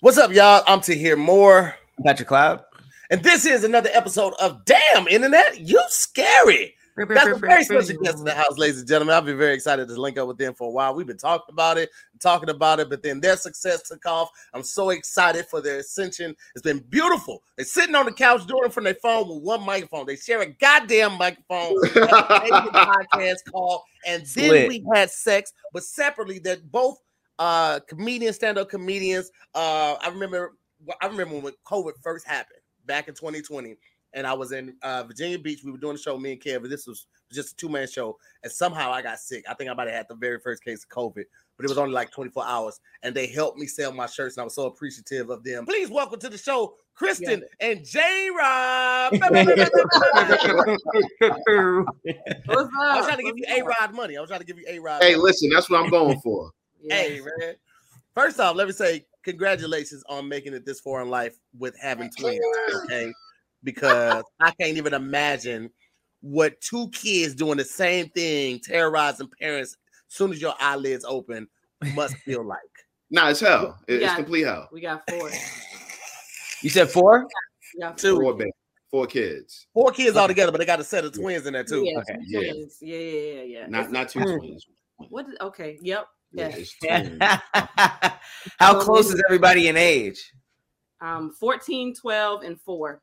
What's up, y'all? I'm to hear more. Patrick Cloud. And this is another episode of Damn Internet, You Scary. That's a very special guest in the house, ladies and gentlemen. I've been very excited to link up with them for a while. We've been talking about it, talking about it, but then their success took off. I'm so excited for their ascension. It's been beautiful. They're sitting on the couch doing it from their phone with one microphone. They share a goddamn microphone. podcast call, and then Slit. we had sex, but separately. They're both uh comedians, stand-up comedians. Uh, I remember, I remember when COVID first happened back in 2020 and I was in uh, Virginia Beach. We were doing a show, me and Kev, but this was just a two man show. And somehow I got sick. I think I might have had the very first case of COVID, but it was only like 24 hours. And they helped me sell my shirts, and I was so appreciative of them. Please welcome to the show, Kristen and J Rob. What's up? I What's was trying to give you A Rod money. I was trying to give you A Rod. Hey, listen, that's what I'm going for. Hey, man. First off, let me say congratulations on making it this far in life with having twins. Okay. Because I can't even imagine what two kids doing the same thing, terrorizing parents as soon as your eyelids open, must feel like. Nah, it's hell. It- It's Yeah. complete hell. We got four. You said four? Yeah, Two. Four, baby. Four kids. Four kids all together, but they got a set of twins in there too. Yeah, Okay. two Yeah. yeah, yeah, yeah, yeah. Not not two twins. What? Is, okay. Yep. Yeah, Yeah. it's twins. How close is everybody in age? Um, 14, 12, and four.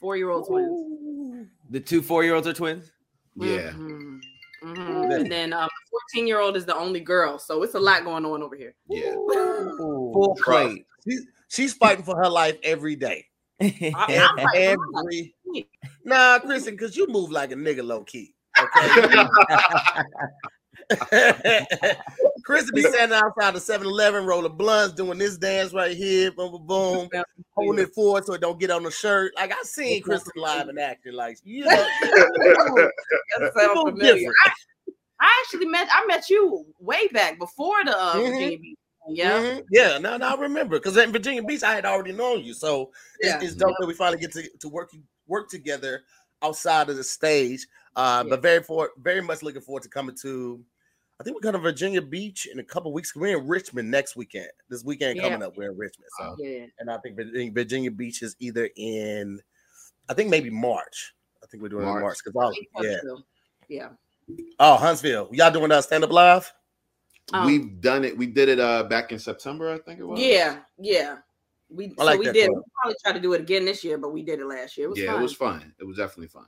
Four year old twins. The two four year olds are twins? yeah. Mhm. Mhm. And then um, 14 year old is the only girl. So it's a lot going on over here. Yeah. Full plate. She's, she's fighting for her life every day. I- Ev- I'm like, I'm every nah, Kristen, because you move like a nigga low key. Okay. Chris be standing outside the 7-Eleven, rolling blunts, doing this dance right here, boom, boom, boom, holding it forward so it don't get on the shirt. Like I seen Kristen live and acting like you know, That sounds familiar. different. I actually met I met you way back before the. Virginia Beach. one, Yeah. Mhm. yeah. Now, now I remember because in Virginia Beach I had already known you, so it's, Yeah. it's dope that we finally get to, to work work together outside of the stage. Uh, Yeah. But very for very much looking forward to coming to. I think we're going to Virginia Beach in a couple weeks. We're in Richmond next weekend. This weekend Yeah. coming up, we're in Richmond. So, Yeah. and I think Virginia, Virginia Beach is either in, I think maybe March. I think we're doing it in March. March because yeah. Yeah. Oh, Huntsville, y'all doing that stand up live? Um, We've done it. We did it uh back in September, I think it was. Yeah, yeah. We I like so we that did. club. We probably try to do it again this year, but we did it last year. It was yeah, fun. it was fun. It was definitely fun.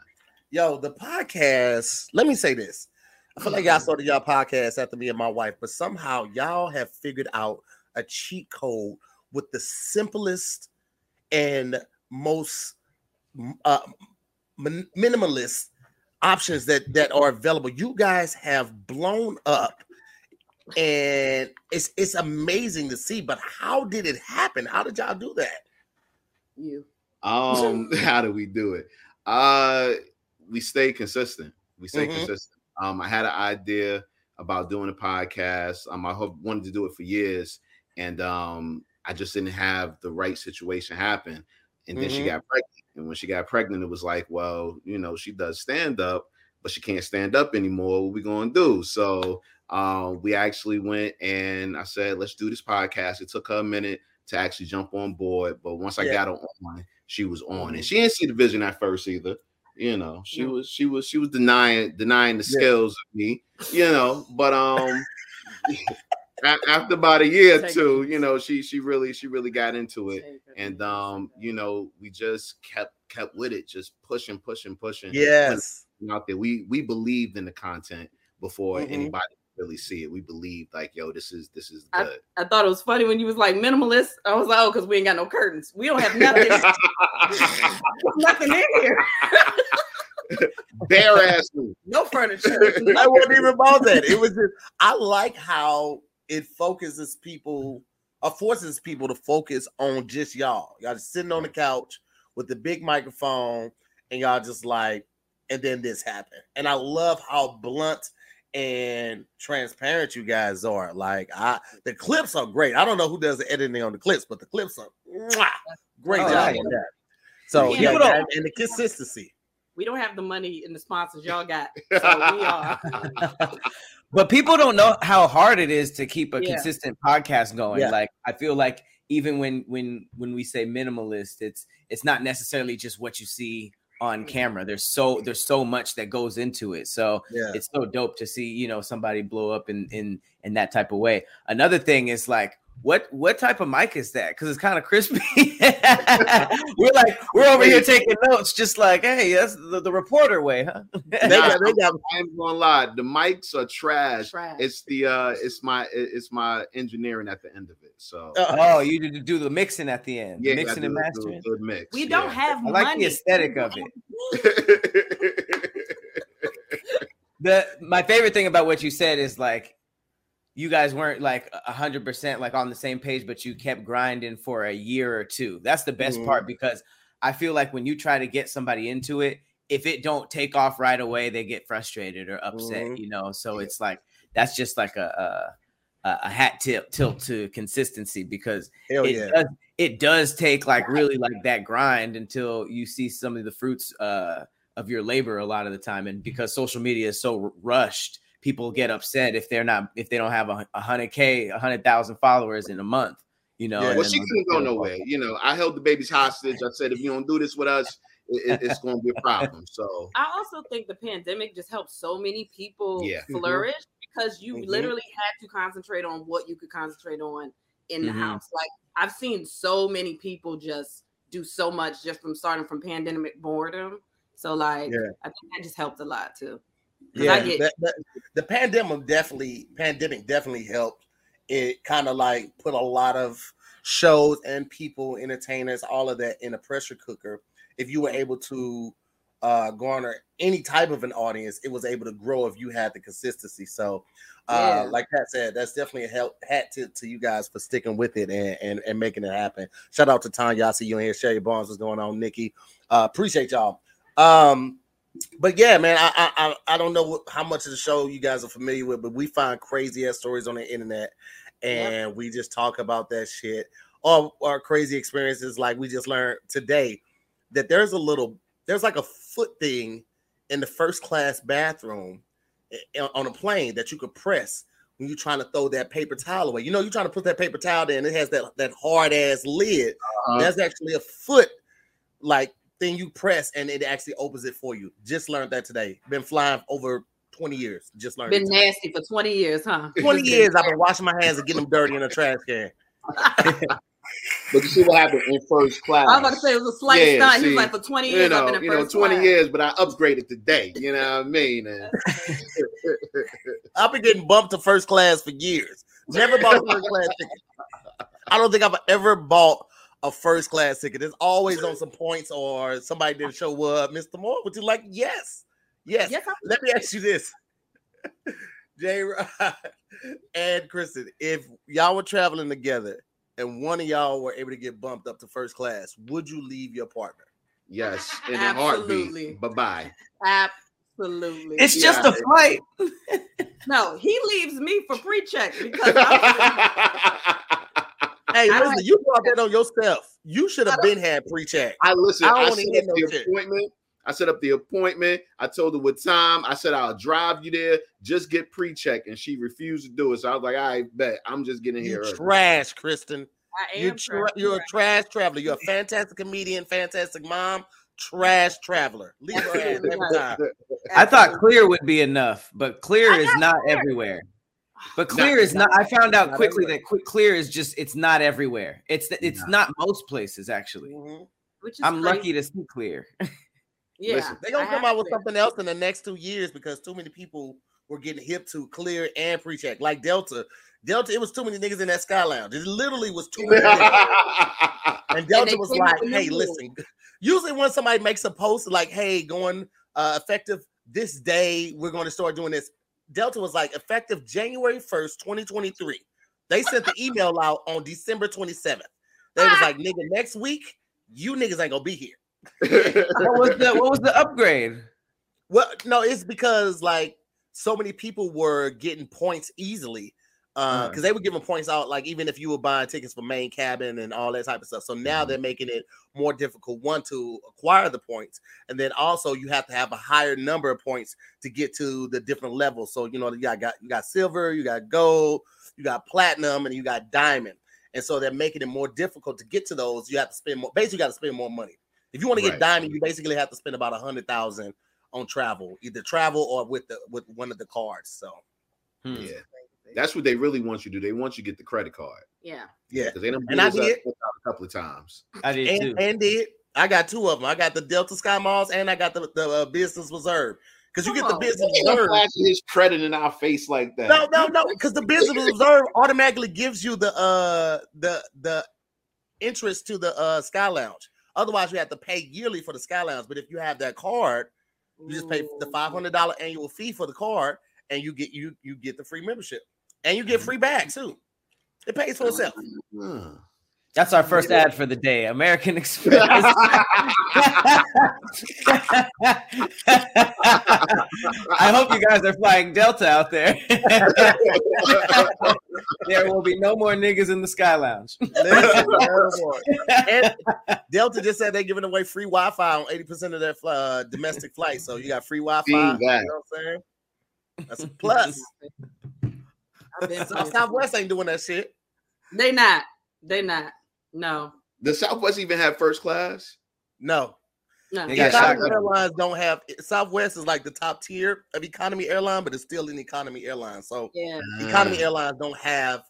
Yo, the podcast. Let me say this. I feel like y'all started y'all podcast after me and my wife, but somehow y'all have figured out a cheat code with the simplest and most uh, min- minimalist options that that are available. You guys have blown up, and it's it's amazing to see. But how did it happen? How did y'all do that? you. Um, how do we do it? Uh we stay consistent. We stay Mhm. consistent. Um, I had an idea about doing a podcast. Um, I hope wanted to do it for years, and um, I just didn't have the right situation happen. And then she Mhm. got pregnant. And when she got pregnant, it was like, well, you know, she does stand up, but she can't stand up anymore. What we gonna do? So um, we actually went and I said, let's do this podcast. It took her a minute to actually jump on board, but once I Yeah. got her on, she was on, and she didn't see the vision at first either. You know, she No. was she was she was denying denying the Yeah. skills of me. You know, but um. After about a year or two, you know, she she really she really got into it, and um, you know, we just kept kept with it, just pushing, pushing, pushing. Yes. out there. We we believed in the content before Mhm. anybody really see it. We believe like, yo, this is this is good. I thought it was funny when you was like minimalist. I was like, oh, because we ain't got no curtains. We don't have nothing, nothing in here. Bare ass move. No furniture. I wasn't even about that. It was just I like how it focuses people or forces people to focus on just y'all. Y'all just sitting on the couch with the big microphone, and y'all just like, and then this happened. And I love how blunt and transparent you guys are. Like, I the clips are great. I don't know who does the editing on the clips, but the clips are mwah, great Oh, job yeah. on that. So Yeah. yeah, People and, and the consistency. We don't have the money and the sponsors y'all got. So we are. but people don't know how hard it is to keep a Yeah. consistent podcast going. Yeah. Like I feel like even when when when we say minimalist, it's it's not necessarily just what you see on mm-hmm. camera. There's so there's so much that goes into it. So Yeah. it's so dope to see you know somebody blow up in in in that type of way. Another thing is like what what type of mic is that? Because it's kind of crispy. we're like we're over here taking notes, just like hey, that's the, the reporter way, huh? They got, they got I ain't gonna lie, the mics are trash. Trash. It's the uh it's my it's my engineering at the end of it. So uh, oh, you did do the mixing at the end, yeah, mixing I and do- do mastering. Good mix. We yeah. don't have I like money. the aesthetic of it. The my favorite thing about what you said is like you guys weren't like a hundred percent like on the same page, but you kept grinding for a year or two. That's the best Mhm. part because I feel like when you try to get somebody into it, if it don't take off right away, they get frustrated or upset, Mhm. you know. So it's like that's just like a a, a hat tilt tilt to consistency because hell it yeah. does it does take like really like that grind until you see some of the fruits uh of your labor a lot of the time and because social media is so rushed people get upset if they're not if they don't have a, a hundred k a hundred thousand followers in a month you know Yeah. Well, she couldn't go nowhere. You know, I held the babies hostage. I said, if you don't do this with us, it, it- it's going to be a problem. So I also think the pandemic just helped so many people Yeah. Mhm. flourish because you Mhm. literally had to concentrate on what you could concentrate on in the Mhm. house. Like I've seen so many people just do so much just from starting from pandemic boredom. So like Yeah. I think that just helped a lot too. Yeah, get- that- that- the pandemic definitely pandemic definitely helped. It kind of like put a lot of shows and people, entertainers, all of that in a pressure cooker. If you were able to uh garner any type of an audience, it was able to grow if you had the consistency. So uh Yeah. like Pat said, that's definitely a help hat tip to you guys for sticking with it and, and, and making it happen. Shout out to Tanya. I see you in here. Sherry Barnes, what's going on, Nikki? Uh appreciate y'all. Um but yeah, man, I, I I don't know how much of the show you guys are familiar with, but we find crazy ass stories on the internet, and we just talk about that shit. All our crazy experiences like we just learned today that there's a little there's like a foot thing in the first class bathroom on a plane that you could press when you're trying to throw that paper towel away. You know, you're trying to put that paper towel there, and it has that that hard ass lid. uh-huh. That's actually a foot like thing you press and it actually opens it for you. Just learned that today. Been flying over 20 years. Just learned. Been it nasty for 20 years, huh? 20 years I've been washing my hands and getting them dirty in a trash can. but you see what happened in first class. I was about to say it was a slight Yeah, stunt. He was like, for 20 you years, I've know, been in you know, first 20 class. years, but I upgraded today. You know what I mean? And I've been getting bumped to first class for years. Never bought a first class ticket. I don't think I've ever bought a first class ticket. It's always on some points or somebody didn't show up. Mr. Moore, would you like? Yes. Yes. Yes, Let me ask you this. J Rod and Kristen, if y'all were traveling together and one of y'all were able to get bumped up to first class, would you leave your partner? yes, in a Absolutely. heartbeat. Bye bye. Absolutely. it's just Yeah. a flight no, he leaves me for pre-check because I'm, Hey, I listen, you brought that on yourself. You should have been had pre-check. I listen. I don't I, set up no the shit. appointment. I set up the appointment. I told her what time. I said I'll drive you there. Just get pre-check, and she refused to do it. So I was like, "I bet I'm just getting here." early." trash, Kristen. I You am tra- trash. you're a trash traveler. You're a fantastic comedian, fantastic mom, trash traveler. Leave her ass every time. i thought clear would be enough but clear is not Clear. everywhere but Not- clear is not i found out quickly everywhere. that quick clear is just it's not everywhere it's it's No. not most places actually Mhm. Which is i'm crazy. lucky to see clear Yeah, Listen, They're gonna I come have out with to. something else in the next two years because too many people were getting hip to clear and pre-check. Like Delta. Delta, it was too many niggas in that sky lounge. It literally was too many niggas. And Delta they was like, hey, listen. Usually when somebody makes a post like, hey, going uh effective this day, we're going to start doing this. Delta was like, effective January 1st, 2023. They sent the email out on December 27th. They was like, nigga, next week, you niggas ain't gonna be here. What was the what was the upgrade? Well, no, it's because like so many people were getting points easily. Uh, because they were giving points out, like even if you were buying tickets for main cabin and all that type of stuff. So now they're making it more difficult, one, to acquire the points, and then also you have to have a higher number of points to get to the different levels. So you know, you got, got you got silver, you got gold, you got platinum, and you got diamond. And so they're making it more difficult to get to those. You have to spend more, basically, you got to spend more money. If you want to get Right. diamond, you basically have to spend about a hundred thousand on travel, either travel or with the with one of the cards. So Hmm. yeah, that's what they really want you to do. They want you to get the credit card Yeah. yeah, because they done And I blew us did. up a couple of times. I did too. and, and did I got two of them. I got the Delta SkyMiles and I got the, the uh, Business Reserve. Because you get the. Business He ain't Reserve. flashing his credit in our face like that. No, no, no. Because the Business Reserve automatically gives you the uh the the interest to the uh Sky Lounge. Otherwise, you have to pay yearly for the Sky Lounge. But if you have that card, you just pay the five hundred dollar annual fee for the card, and you get you you get the free membership, and you get free bags too. It pays for itself. Huh. That's our first ad for the day. American Express. I hope you guys are flying Delta out there. there will be no more niggas in the Sky Lounge. Listen, no more. and Delta just said they're giving away free Wi-Fi on eighty percent of their uh, domestic flights. So you got free Wi-Fi. You know what I'm saying? That's a plus. I've South- Southwest ain't doing that shit. They not. They not. No. The Southwest even have first class? No, No. They got economy airlines don't have. Southwest is like the top tier of economy airline, but it's still an economy airline. So Yeah. economy Uh, airlines don't have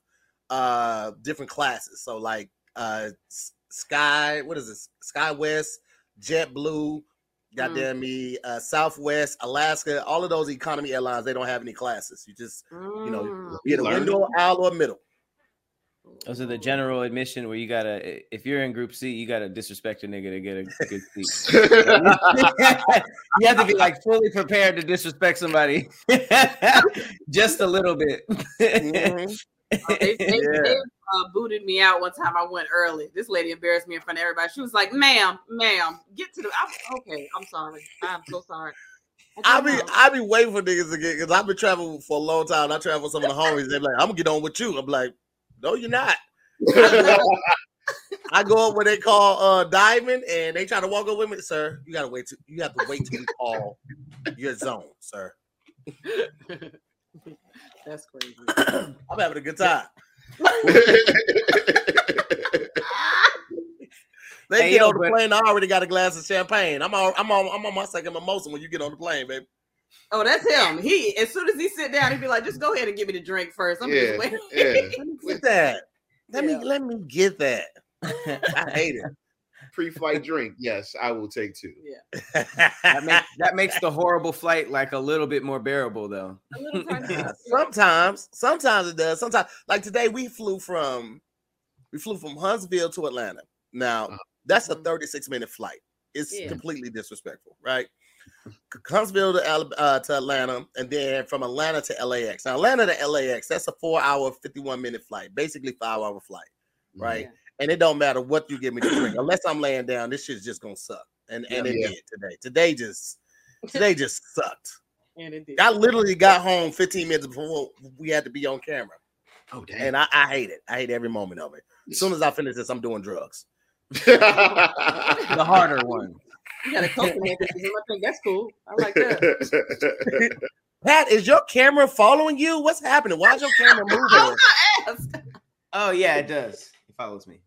uh different classes. So like uh Sky, what is this? SkyWest, JetBlue, goddamn me, uh Southwest, Alaska, all of those economy airlines, they don't have any classes. You just you know Mm. get a window, aisle, or middle. Those are the general admission where you gotta, if you're in Group C, you gotta disrespect a nigga to get a good seat. you have to be like fully prepared to disrespect somebody, just a little bit. Mhm. Oh, they, they, Yeah. they uh, booted me out one time. I went early. This lady embarrassed me in front of everybody. She was like, "Ma'am, ma'am, get to the." I'm, okay, I'm sorry. I'm so sorry. I be know. I be waiting for niggas to get because I've been traveling for a long time. I travel with some of the homies. They're like, I'm gonna get on with you. I'm like, no, you're not. I go up where they call uh diamond and they try to walk up with me, sir. You gotta wait to you have to wait till we call your zone, sir. That's crazy. I'm having a good time. They Hey, get yo, on the but- plane. I already got a glass of champagne. I'm on. I'm on. I'm on my second mimosa when you get on the plane, baby. Oh, that's him. He as soon as he sit down, he'd be like, "Just go ahead and give me the drink first. I'm Yeah, just waiting." yeah. Let me get that. Let Yeah. me let me get that. I hate it. Pre-flight drink. Yes, I will take two. that, makes, that makes the horrible flight like a little bit more bearable, though. A little sometimes, sometimes it does. Sometimes, like today, we flew from we flew from Huntsville to Atlanta. Now, Uh-huh. that's a Mhm. 36 minute flight. It's Yeah. completely disrespectful, right? Huntsville to, uh, to Atlanta, and then from Atlanta to LAX. Now, Atlanta to LAX, that's a four hour, 51 minute flight, basically five hour flight, right? Yeah. And it don't matter what you give me to drink, unless I'm laying down, this shit's just gonna suck. And and it Yeah. did today. Today just today just sucked. And it did. I literally got home 15 minutes before we had to be on camera. Oh damn. And I, I hate it. I hate every moment of it. As soon as I finish this, I'm doing drugs. The harder one. You got a coconut. I think that's cool. I like that. Pat, is your camera following you? What's happening? Why is your camera moving? Oh yeah, it does. It follows me.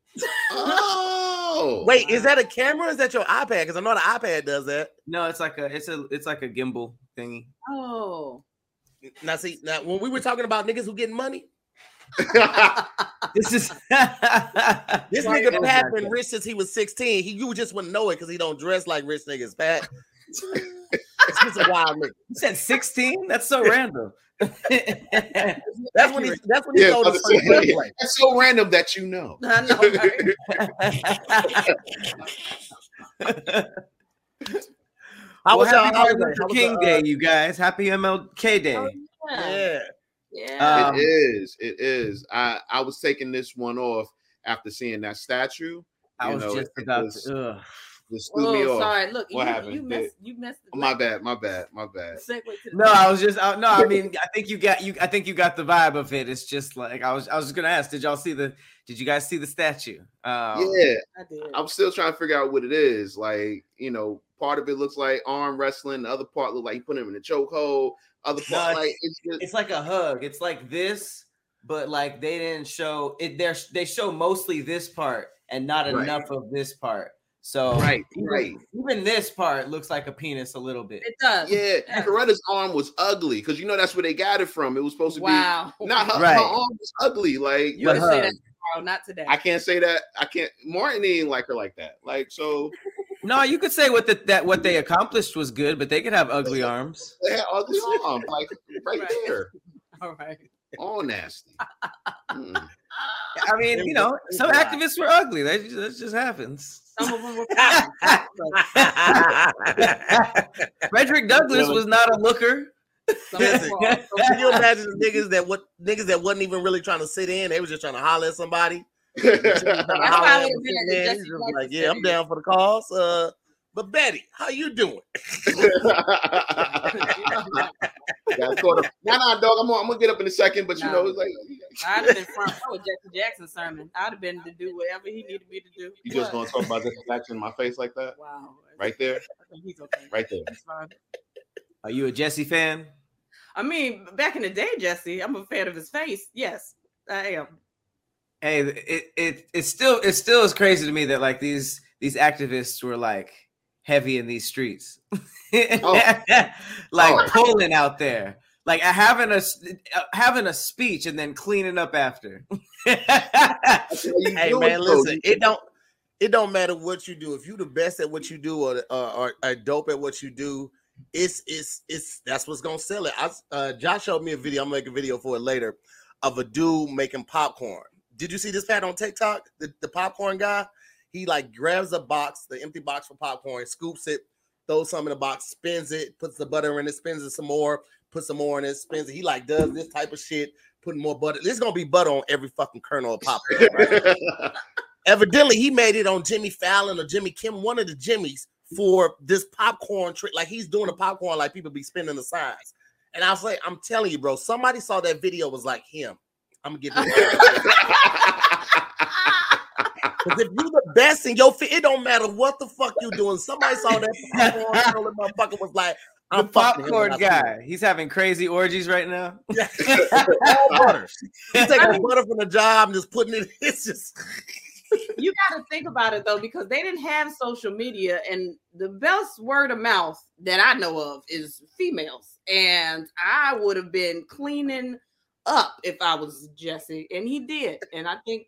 Oh, Wait, is that a camera? Or is that your iPad? Because I know the iPad does that. No, it's like a it's a it's like a gimbal thingy. Oh. Now, see, now when we were talking about niggas who getting money, This is this Right, nigga that was Pat been rich since he was 16. He you just wouldn't know it because he don't dress like rich niggas. Pat, it's just a wild nigga. You said 16? That's so random. That's when he. That's when he Yeah, sold I his first saying, play. that's so random that you know. I know, right? How well, was happy y'all Martin How King the, uh, Day, you guys. Happy MLK Day. Oh, yeah. Yeah. Yeah. Um, it is. It is. I I was taking this one off after seeing that statue. I You was know, just about was- to. Ugh. Just threw me Oh, off. sorry. Look, What you, happened? you messed. You messed. Oh, my bad. My bad. My bad. Segue to the No, I was just I, no. I mean, I think you got you. I think you got the vibe of it. It's just like I was. I was just gonna ask. Did y'all see the? Did you guys see the statue? Um, Yeah, I did. I'm still trying to figure out what it is. Like, you know, part of it looks like arm wrestling. The other part look like you put him in a chokehold. Other No, part, it's- like it's just It's like a hug. It's like this, but like they didn't show it. There, they show mostly this part and not Right. enough of this part. So right, even, right. even this part looks like a penis a little bit. It does. Yeah, Yeah. Coretta's arm was ugly because you know that's where they got it from. It was supposed to Wow. be not her, Right. her arm was ugly. Like You would The say that tomorrow, not today. I can't say that. I can't. Martin ain't like her like that. Like so, No, you could say what the, that what they accomplished was good, but they could have ugly arms. they had ugly arms, like right Right. there, All right. all nasty. Mm. I mean, you know, some activists were ugly. That just, that just happens. Some of them were. Frederick Douglass was not a looker. Some of them Listen, Can you imagine the niggas that what niggas that wasn't even really trying to sit in? They was just trying to holler at somebody. Trying to That's holler at would've them been sitting at there. Jesse He's just Jackson like, yeah, I'm down for the cause. Uh, but Betty, how you doing? Got caught up. Nah, nah, dog. I'm gonna, I'm gonna get up in a second, but you No. know, it's like I'd have been front row with Jesse Jackson's sermon. I'd have been to do whatever he needed me to do. you just But- gonna talk about this action in my face like that, Wow. right there, I think he's okay. right there. He's fine. Are you a Jesse fan? I mean, back in the day, Jesse, I'm a fan of his face. Yes, I am. Hey, it it it still it still is crazy to me that like these these activists were like heavy in these streets, like Oh. pulling out there, like having a s- uh, having a speech and then cleaning up after. Hey man, listen, it don't it don't matter what you do. If you the best at what you do or uh, or, or dope at what you do, it's it's it's that's what's gonna sell it. I, uh, Josh showed me a video. I'm gonna make a video for it later of a dude making popcorn. Did you see this pat on TikTok? The, the popcorn guy, he like grabs a box, the empty box for popcorn, scoops it, throws some in the box, spins it, puts the butter in it, spins it some more, puts some more in it, spins it. He like does this type of shit, putting more butter. There's gonna be butter on every fucking kernel of popcorn. Right? Evidently, he made it on Jimmy Fallon or Jimmy Kimmel, one of the Jimmys, for this popcorn trick. Like he's doing a popcorn like people be spinning the sides. And I was like, I'm telling you, bro, somebody saw that video was like him. I'm gonna give you because if you the best in your fit, it don't matter what the fuck you doing. Somebody saw that popcorn kernel, and motherfucker was like, I'm fucking him popcorn when I see him. guy, he's having crazy orgies right now. All butter. He's taking the butter from the job and just putting it. It's just you got to think about it though, because they didn't have social media, and the best word of mouth that I know of is females. And I would have been cleaning up if I was Jesse, and he did. And I think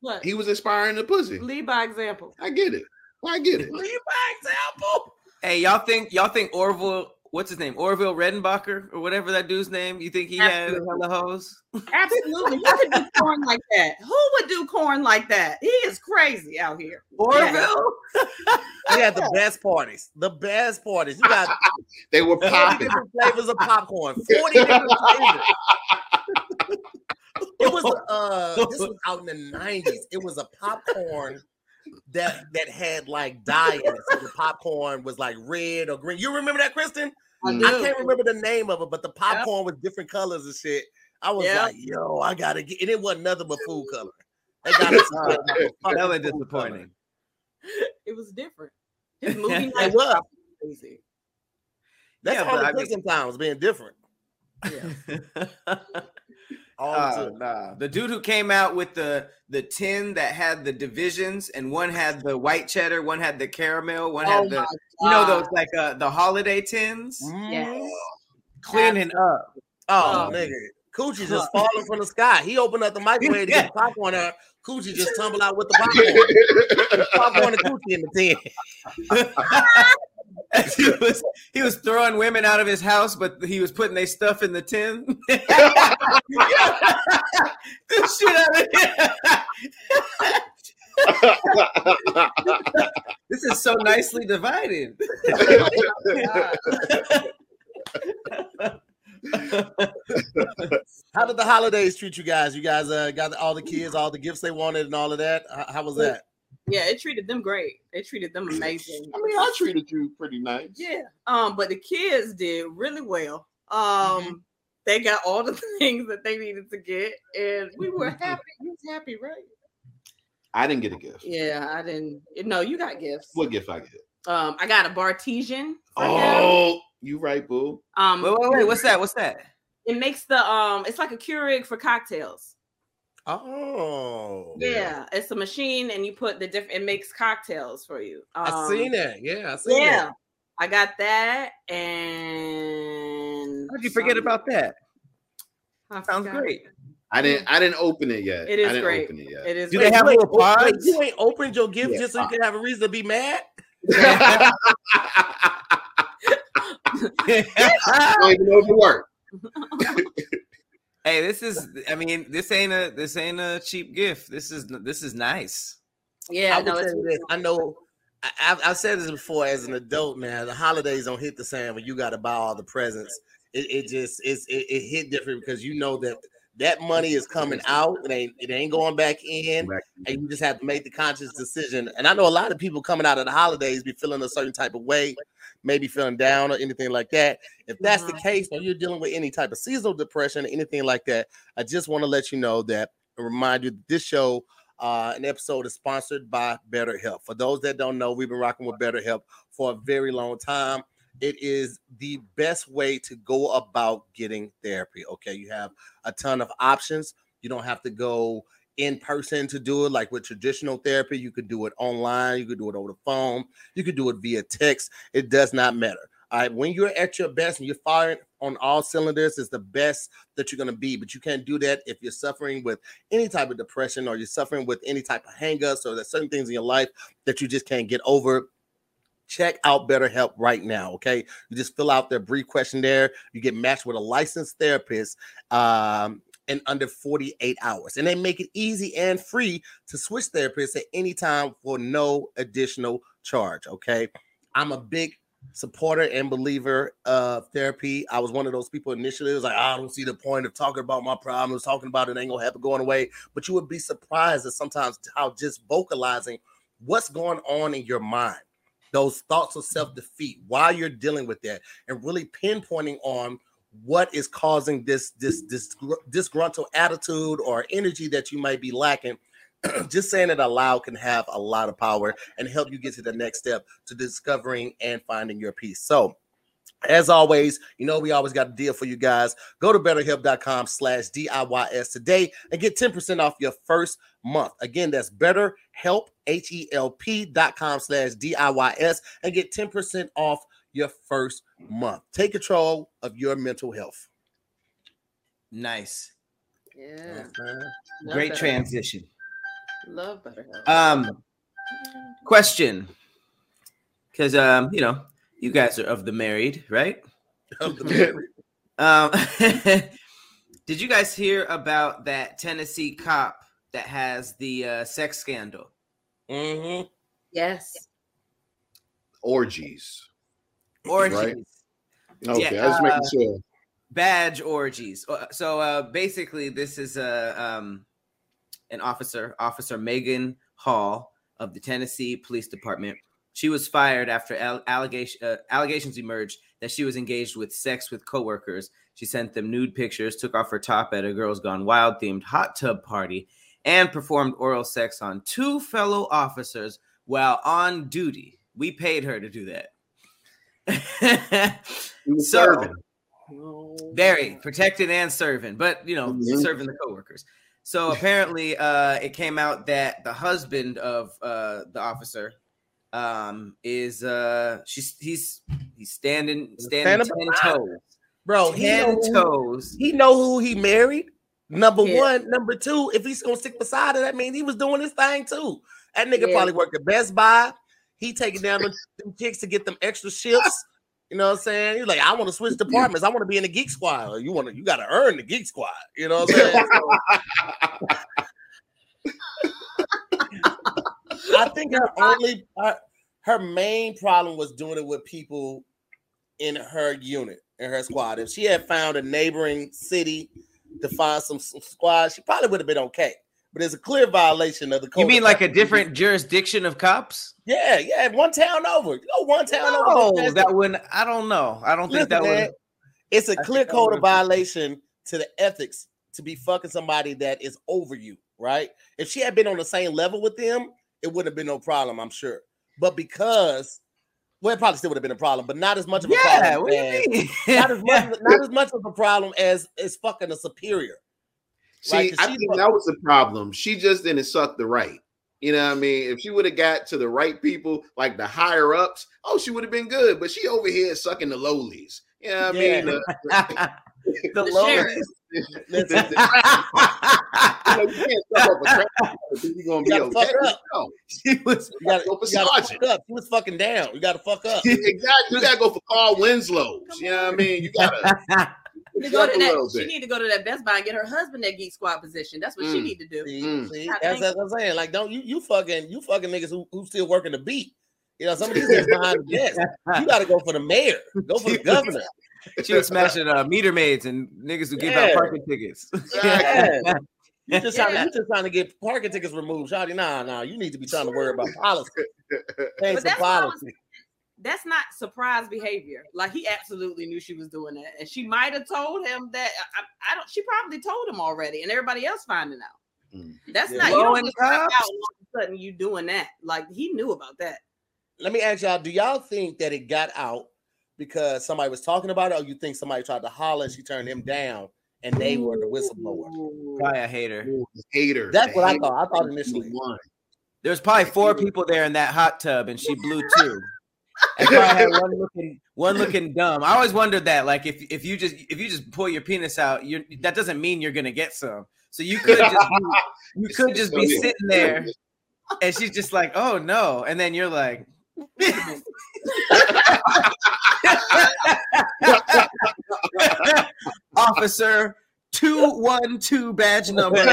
what he was inspiring the pussy. lead by example. I get it. I get it. leave by example. Hey, y'all think y'all think Orville, what's his name, Orville Redenbacher or whatever that dude's name? You think he had Absolutely. hella hoes? Absolutely, he could do corn like that. Who would do corn like that? He is crazy out here. Orville. He had the best parties. The best parties. You got They were popping. different flavors of popcorn. 40 different flavors. It was uh this was out in the 90s. It was a popcorn that that had like dye in it. So the popcorn was like red or green. You remember that, Kristen? I. I can't remember the name of it, but the popcorn was different colors and shit. I was Yep. like, yo, I gotta get and it wasn't nothing but food color. They got it. Hella disappointing. It was different. His movie It night was. was crazy. That's Yeah, all but the I mean- times being different. All the Oh, time. nah. The dude who came out with the the tin that had the divisions, and one had the white cheddar, one had the caramel, one Oh had the my you know those like uh, the holiday tins, Yes. cleaning up. Oh, Oh. nigga. Coochie just falling from the sky. He opened up the microwave to get popcorn out. Coochie just tumbled out with the popcorn. popcorn and coochie in the tin. he was he was throwing women out of his house, but he was putting their stuff in the tin. the shit out of this is so nicely divided. How did the holidays treat you guys? You guys uh, got all the kids, all the gifts they wanted, and all of that. How was that? Yeah, it treated them great. It treated them amazing. I mean, I treated you pretty nice. Yeah. Um, but the kids did really well. Um, Mm-hmm. they got all the things that they needed to get, and we were happy. You was happy, right? I didn't get a gift. Yeah, I didn't. No, you got gifts. What gift I get? Um, I got a Bartesian. for him. Oh, you right, boo. Um, Wait, wait, wait. What's that? What's that? it makes the um, it's like a Keurig for cocktails. Oh, Yeah, it's a machine, and you put the different. It makes cocktails for you. Um, I seen that. Yeah, I seen Yeah, that. I got that, and How'd you forget some- about that? I Sounds forgot. great. I didn't. I didn't open it yet. It is I didn't great. open it yet. It is. Do great. they have You ain't little pods? You ain't opened your gift Yeah. just so you can have a reason to be mad. I don't even know if it worked. Hey, this is. I mean, this ain't a. This ain't a cheap gift. This is. This is nice. Yeah, I will no, it's you this. I know. I, I've, I've said this before. As an adult man. the holidays don't hit the same when you got to buy all the presents. It, it just it's it, it hit different because you know that that money is coming out. It ain't it ain't going back in, and you just have to make the conscious decision. And I know a lot of people coming out of the holidays be feeling a certain type of way, maybe feeling down or anything like that. If that's the case, or you're dealing with any type of seasonal depression or anything like that, I just want to let you know that remind you that this show uh, an episode is sponsored by BetterHelp. For those that don't know, we've been rocking with BetterHelp for a very long time. It is the best way to go about getting therapy. Okay, you have a ton of options. You don't have to go in person to do it like with traditional therapy. You could do it online, you could do it over the phone, you could do it via text. It does not matter. All right, when you're at your best and you're firing on all cylinders, is the best that you're going to be. But you can't do that if you're suffering with any type of depression or you're suffering with any type of hangups or there's certain things in your life that you just can't get over. Check out BetterHelp right now. Okay, you just fill out their brief questionnaire. You get matched with a licensed therapist um, in under 48 hours, and they make it easy and free to switch therapists at any time for no additional charge. Okay, I'm a big supporter and believer of therapy. I was one of those people initially. It was like, ah, I don't see the point of talking about my problems, talking about it ain't gonna happen going away. But you would be surprised at sometimes how just vocalizing what's going on in your mind, those thoughts of self-defeat while you're dealing with that, and really pinpointing on what is causing this this this disgruntled attitude or energy that you might be lacking just saying it aloud can have a lot of power and help you get to the next step to discovering and finding your peace. So, as always, you know, we always got a deal for you guys. Go to betterhelp.com slash DIYS today and get 10% off your first month. Again, that's betterhelp, H-E-L-P dot com slash DIYS and get 10% off your first month. Take control of your mental health. Nice. yeah. Uh, Great transition. Love BetterHelp. Um, question. Because um, you know, you guys are of the married, right? of the memory. Um, did you guys hear about that Tennessee cop that has the uh, sex scandal? Mm-hmm. yes. Orgies. Orgies, Right. Okay, Yeah, I was making uh, sure. badge orgies. Uh, So uh, basically, this is a um, an officer, Officer Megan Hall of the Tennessee Police Department. She was fired after al- allegation, uh, allegations emerged that she was engaged with sex with coworkers. She sent them nude pictures, took off her top at a Girls Gone Wild themed hot tub party, and performed oral sex on two fellow officers while on duty. We paid her to do that. He so- serving. Very protected and serving, but you know, Mhm. serving the coworkers. So apparently, uh, it came out that the husband of uh, the officer um, is uh, she's he's he's standing standing ten toes, Bro, he ten who, toes. he know who he married. Number Yeah. one, number two. If he's gonna stick beside it, that means he was doing his thing too. That nigga Yeah. probably worked at Best Buy. He taking down them, them chicks to get them extra shifts. You know what I'm saying? He's like, I want to switch departments. I want to be in the geek squad. Or you want to, you got to earn the geek squad. You know what I'm saying? So- I think her only, her, her main problem was doing it with people in her unit, in her squad. If she had found a neighboring city to find some, some squad, she probably would have been okay. But it's a clear violation of the code. You mean like a different jurisdiction of cops? Yeah, yeah, one town over. Know, one town No, over. That's- that wouldn't. I don't know. I don't think that man, would. It's a I clear code of violation to the ethics to be fucking somebody that is over you, right? If she had been on the same level with them, it wouldn't have been no problem, I'm sure. But because, well, it probably still would have been a problem, but not as much of a Yeah, problem. what do as- you mean? Not as much, not as much of a problem as as fucking a superior. See, 'cause I think that was the problem. She just didn't suck the right. You know what I mean? If she would have got to the right people, like the higher ups, oh, she would have been good. But she over here sucking the lowlies. You know what I mean? The- the The lowest. sheriff. the- the- you, know, you can't up a think you're gonna be You okay. fuck up. No, She was You gotta, you gotta fuck up. She was fucking down. You gotta fuck up. exactly. You gotta go for Carl Winslow. You know what I mean? You gotta need to go to that. She need to go to that Best Buy and get her husband that geek squad position. That's what she Mm. need to do. See, Mm. see, that's, that's what I'm saying. Like, don't you you fucking you fucking niggas who, who still working the beat. You know, some of these niggas behind the desk. You gotta go for the mayor. Go for the governor. she was smashing uh, meter maids and niggas who give out parking tickets. Yeah. You just trying, Yeah. you just trying to get parking tickets removed, Shawty. Nah, nah. You need to be trying to worry about policy. Change some But that's what I was- policy. That's not surprise behavior. Like he absolutely knew she was doing that, and she might have told him that. I, I don't. She probably told him already, and everybody else finding out. Mm. That's Yeah. not. You don't just out all of a sudden you doing that. Like he knew about that. Let me ask y'all: Do y'all think that it got out because somebody was talking about it, or you think somebody tried to holler and she turned him down and they were the whistleblower? Probably a hater. Ooh, hater. That's the what I thought. I thought initially. the one. There was probably four people there in that hot tub, and she blew two. And probably had one looking one looking dumb. I always wondered that, like if if you just if you just pull your penis out, you that doesn't mean you're gonna get some. So you could just be, you could just be sitting there, and she's just like, "Oh no," and then you're like. Officer two one two badge number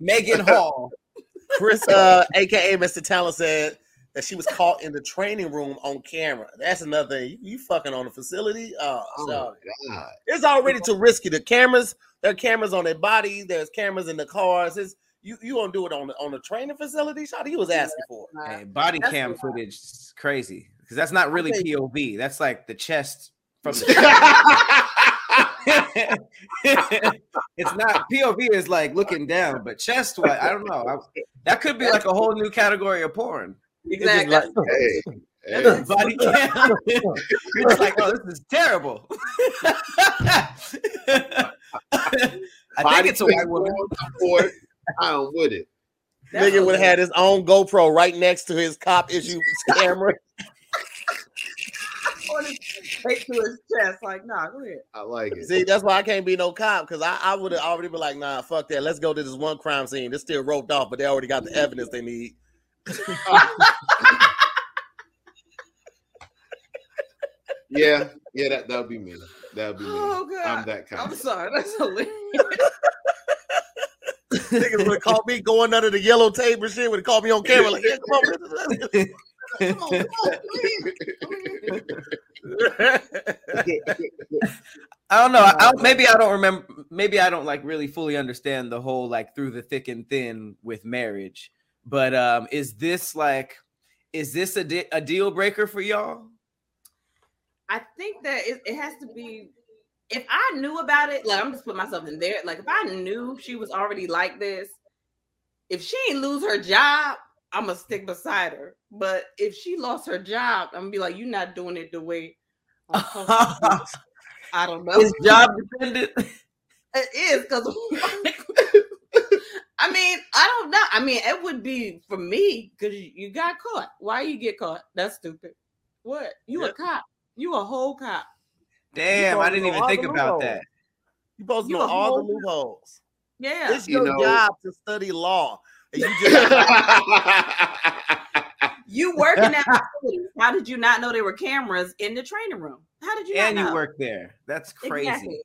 Megan Hall. Chris, uh, aka Mr. Talent, said that she was caught in the training room on camera. That's another thing. You, you fucking on the facility. Oh, Oh so God. it's already too risky. The cameras, there are cameras on their body. There's cameras in the cars. It's you. You gonna do it on the on the training facility? Shawty, he was asking for. it. Hey, body That's cam footage is crazy because that's not really POV. That's like the chest from the. it's not POV is like looking down, but chest. What I don't know. I- that could be like a whole new category of porn. Exactly. It's just Hey, hey. Body cam. You're like, oh, this is terrible. I think it's a white woman. I'm it. I'm with it. Nigga would have had his own GoPro right next to his cop issue camera. Put his face to his chest. Like, nah, go ahead. I like it. See, that's why I can't be no cop because I, I would have already been like, nah, fuck that. Let's go to this one crime scene. It's still roped off, but they already got the evidence they need. Yeah, yeah, that that would be me. That would be me. Oh god. I'm that kind. I'm sorry. That's hilarious. Niggas would have caught me going under the yellow tape and shit. Would have caught me on camera like, yeah, come on. Come on, come on, please. I don't know. I, I maybe I don't remember. Maybe I don't like really fully understand the whole like through the thick and thin with marriage. But um, is this like, is this a, de- a deal breaker for y'all? I think that it, it has to be. If I knew about it, like I'm just putting myself in there. Like if I knew she was already like this, if she ain't lose her job, I'm gonna stick beside her. But if she lost her job, I'm gonna be like, you're not doing it the way. I'm do it." I don't know. Is job dependent? It is because I mean, I don't know. I mean, it would be for me because you, you got caught. Why you get caught? That's stupid. What? You a cop? You a whole cop? Damn, I didn't even think about that. You supposed to You know all the loopholes. Yeah. It's You your know- job to study law. And you just You working at facilities. How did you not know there were cameras in the training room? How did you And you know? work there. That's crazy. Exactly.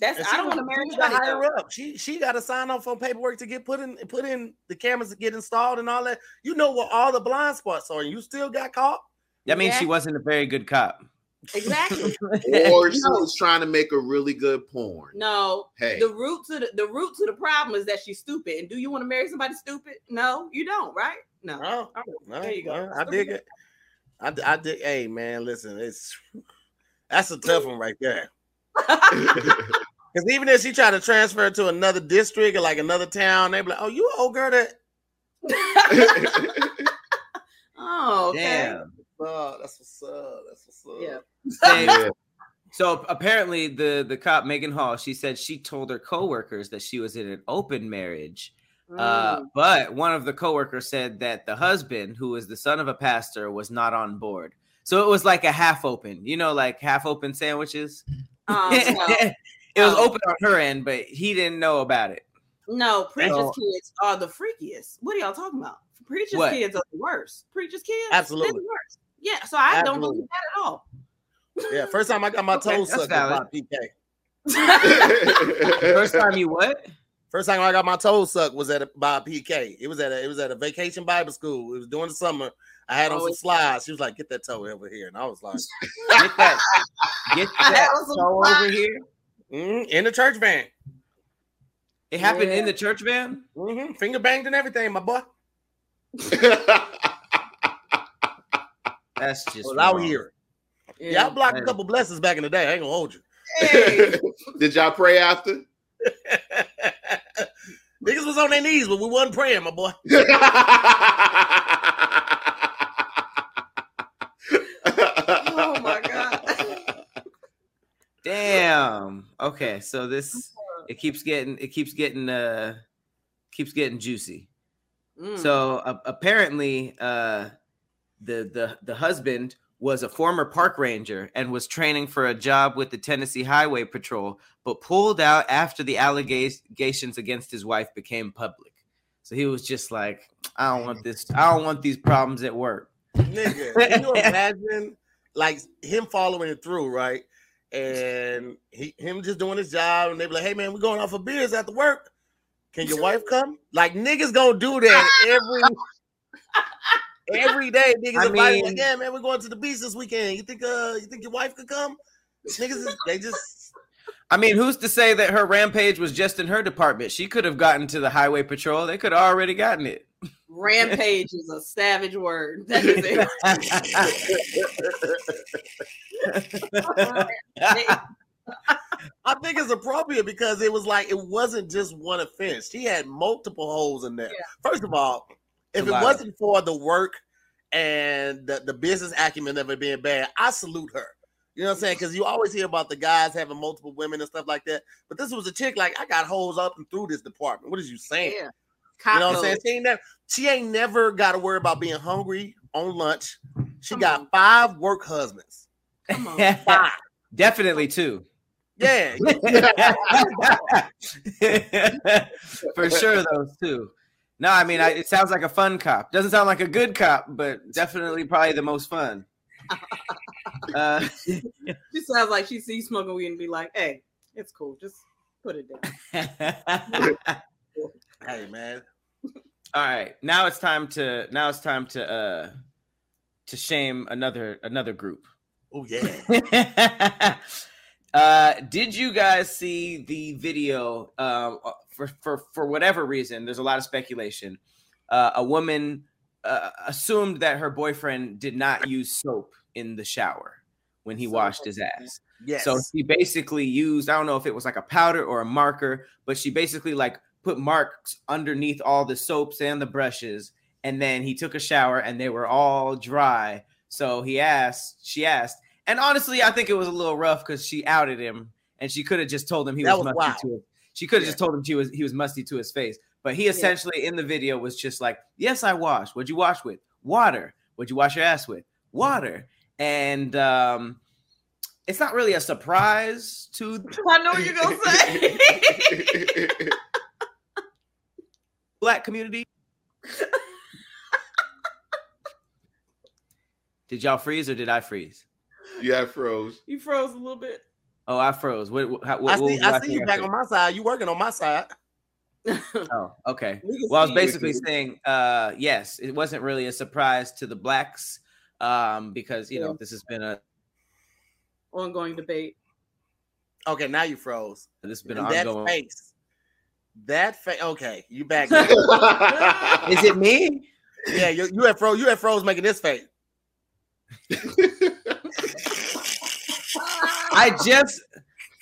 That's and I don't want to marry she was higher up. She she got to sign off on paperwork to get put in put in the cameras to get installed and all that. You know what all the blind spots are, and you still got caught. That means she wasn't a very good cop. Exactly. or she was trying to make a really good porn. No. Hey. The root to the, the root to the problem is that she's stupid. And do you want to marry somebody stupid? No, you don't, right? No. Oh, Oh, no, there you go. no, I dig it. I, I dig. Hey, man, listen, it's that's a tough one right there. Because even if she tried to transfer to another district or like another town, they'd be like, "Oh, you an old girl that." oh, okay. Damn. Oh, that's what's up. That's what's up. Yeah. Yeah. So apparently, the the cop Maegan Hall, she said she told her coworkers that she was in an open marriage. Uh, Mm. but one of the coworkers said that the husband, who was the son of a pastor, was not on board. So it was like a half open, you know, like half open sandwiches. Um, no, it was open on her end, but he didn't know about it. no, preacher's So- kids are the freakiest. What are y'all talking about? Preacher's What? kids are the worst. Preacher's kids, Absolutely. the worst. Yeah, so I don't believe that at all. Yeah, first time I got my Okay, toes that's sucked by valid. PK. First time you what? First time I got my toes sucked was at a, by a PK. It was at a it was at a vacation Bible school. It was during the summer. I had on Oh, some slides. She was like, "Get that toe over here," and I was like, Get that, get that toe fly. over here. mm, "In the church van, It happened in the church van. hmm finger banged and everything, my boy." That's just I was out wrong. here. Yeah, I blocked a couple blessings back in the day. I ain't gonna hold you. Hey, Did y'all pray after? Niggas was on their knees, but we wasn't praying, my boy. oh my god. Damn. Okay, so this it keeps getting it keeps getting uh keeps getting juicy. Mm. So uh, apparently, uh, the the the husband was a former park ranger and was training for a job with the Tennessee Highway Patrol, but pulled out after the allegations against his wife became public. So he was just like, "I don't want this. I don't want these problems at work." Nigga, can you imagine like him following it through, right? And he him just doing his job, and they be like, "Hey man, we're going out for beers after work. Can your wife come?" Like niggas gonna do that every every day. Niggas I invited, mean- like, "Yeah, man, we're going to the beach this weekend. You think uh you think your wife could come?" Niggas, is, they just I mean, who's to say that her rampage was just in her department? She could have gotten to the highway patrol. They could have already gotten it. Rampage is a savage word. That is it. I think it's appropriate because it was like it wasn't just one offense. She had multiple holes in there. First of all, if it wasn't for the work and the, the business acumen of it being bad, I salute her. You know what I'm saying? Because you always hear about the guys having multiple women and stuff like that. But this was a chick like I got holes up and through this department. What is you saying? Yeah. You know what I'm saying? She ain't never she ain't never got to worry about being hungry on lunch. She Come got on. five work husbands. Come on. Five. Definitely two. Yeah. For sure, those two. No, I mean, I, it sounds like a fun cop. Doesn't sound like a good cop, but definitely probably the most fun. Uh, She sounds like she sees smoking weed and be like, "Hey, it's cool. Just put it down." hey man. all right, now it's time to now it's time to uh to shame another another group. Oh yeah. uh, did you guys see the video? Um, for for for whatever reason, there's a lot of speculation. Uh, a woman uh, assumed that her boyfriend did not use soap in the shower when he washed his ass. Yes. So she basically used, I don't know if it was like a powder or a marker, but she basically like put marks underneath all the soaps and the brushes. And then he took a shower and they were all dry. So he asked, she asked, and honestly, I think it was a little rough because she outed him and she could have just told him he That was, was wild. To his, she could have Yeah. just told him she was he was musty to his face. But he essentially in the video was just like, Yes, I washed. What'd you wash with? Water. What'd you wash your ass with? Water. And um it's not really a surprise to the I know what you're gonna say. black community. did y'all freeze or did I freeze? yeah, I froze. you froze a little bit. Oh, I froze. What? what, how, what I see, was I see thing you back on my side. You working on my side. Oh, okay. We Well, I was basically saying, uh, yes, it wasn't really a surprise to the blacks, um, because you know this has been a ongoing debate. Okay, now you froze. This has been And that ongoing. face. That face. Okay, you back. Is it me? yeah, you you had froze. You had froze making this face. I just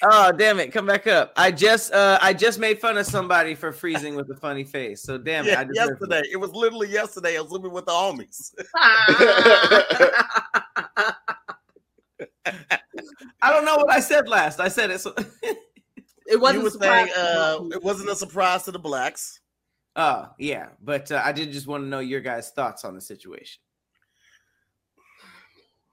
oh damn it, come back up. I just uh I just made fun of somebody for freezing with a funny face. So damn it, Yeah, I deserve it. yesterday. It was literally yesterday. I was living with the homies. I don't know what I said last. I said it so it wasn't you were surprising. saying uh, it wasn't a surprise to the blacks. Oh yeah, but uh, I did just want to know your guys' thoughts on the situation.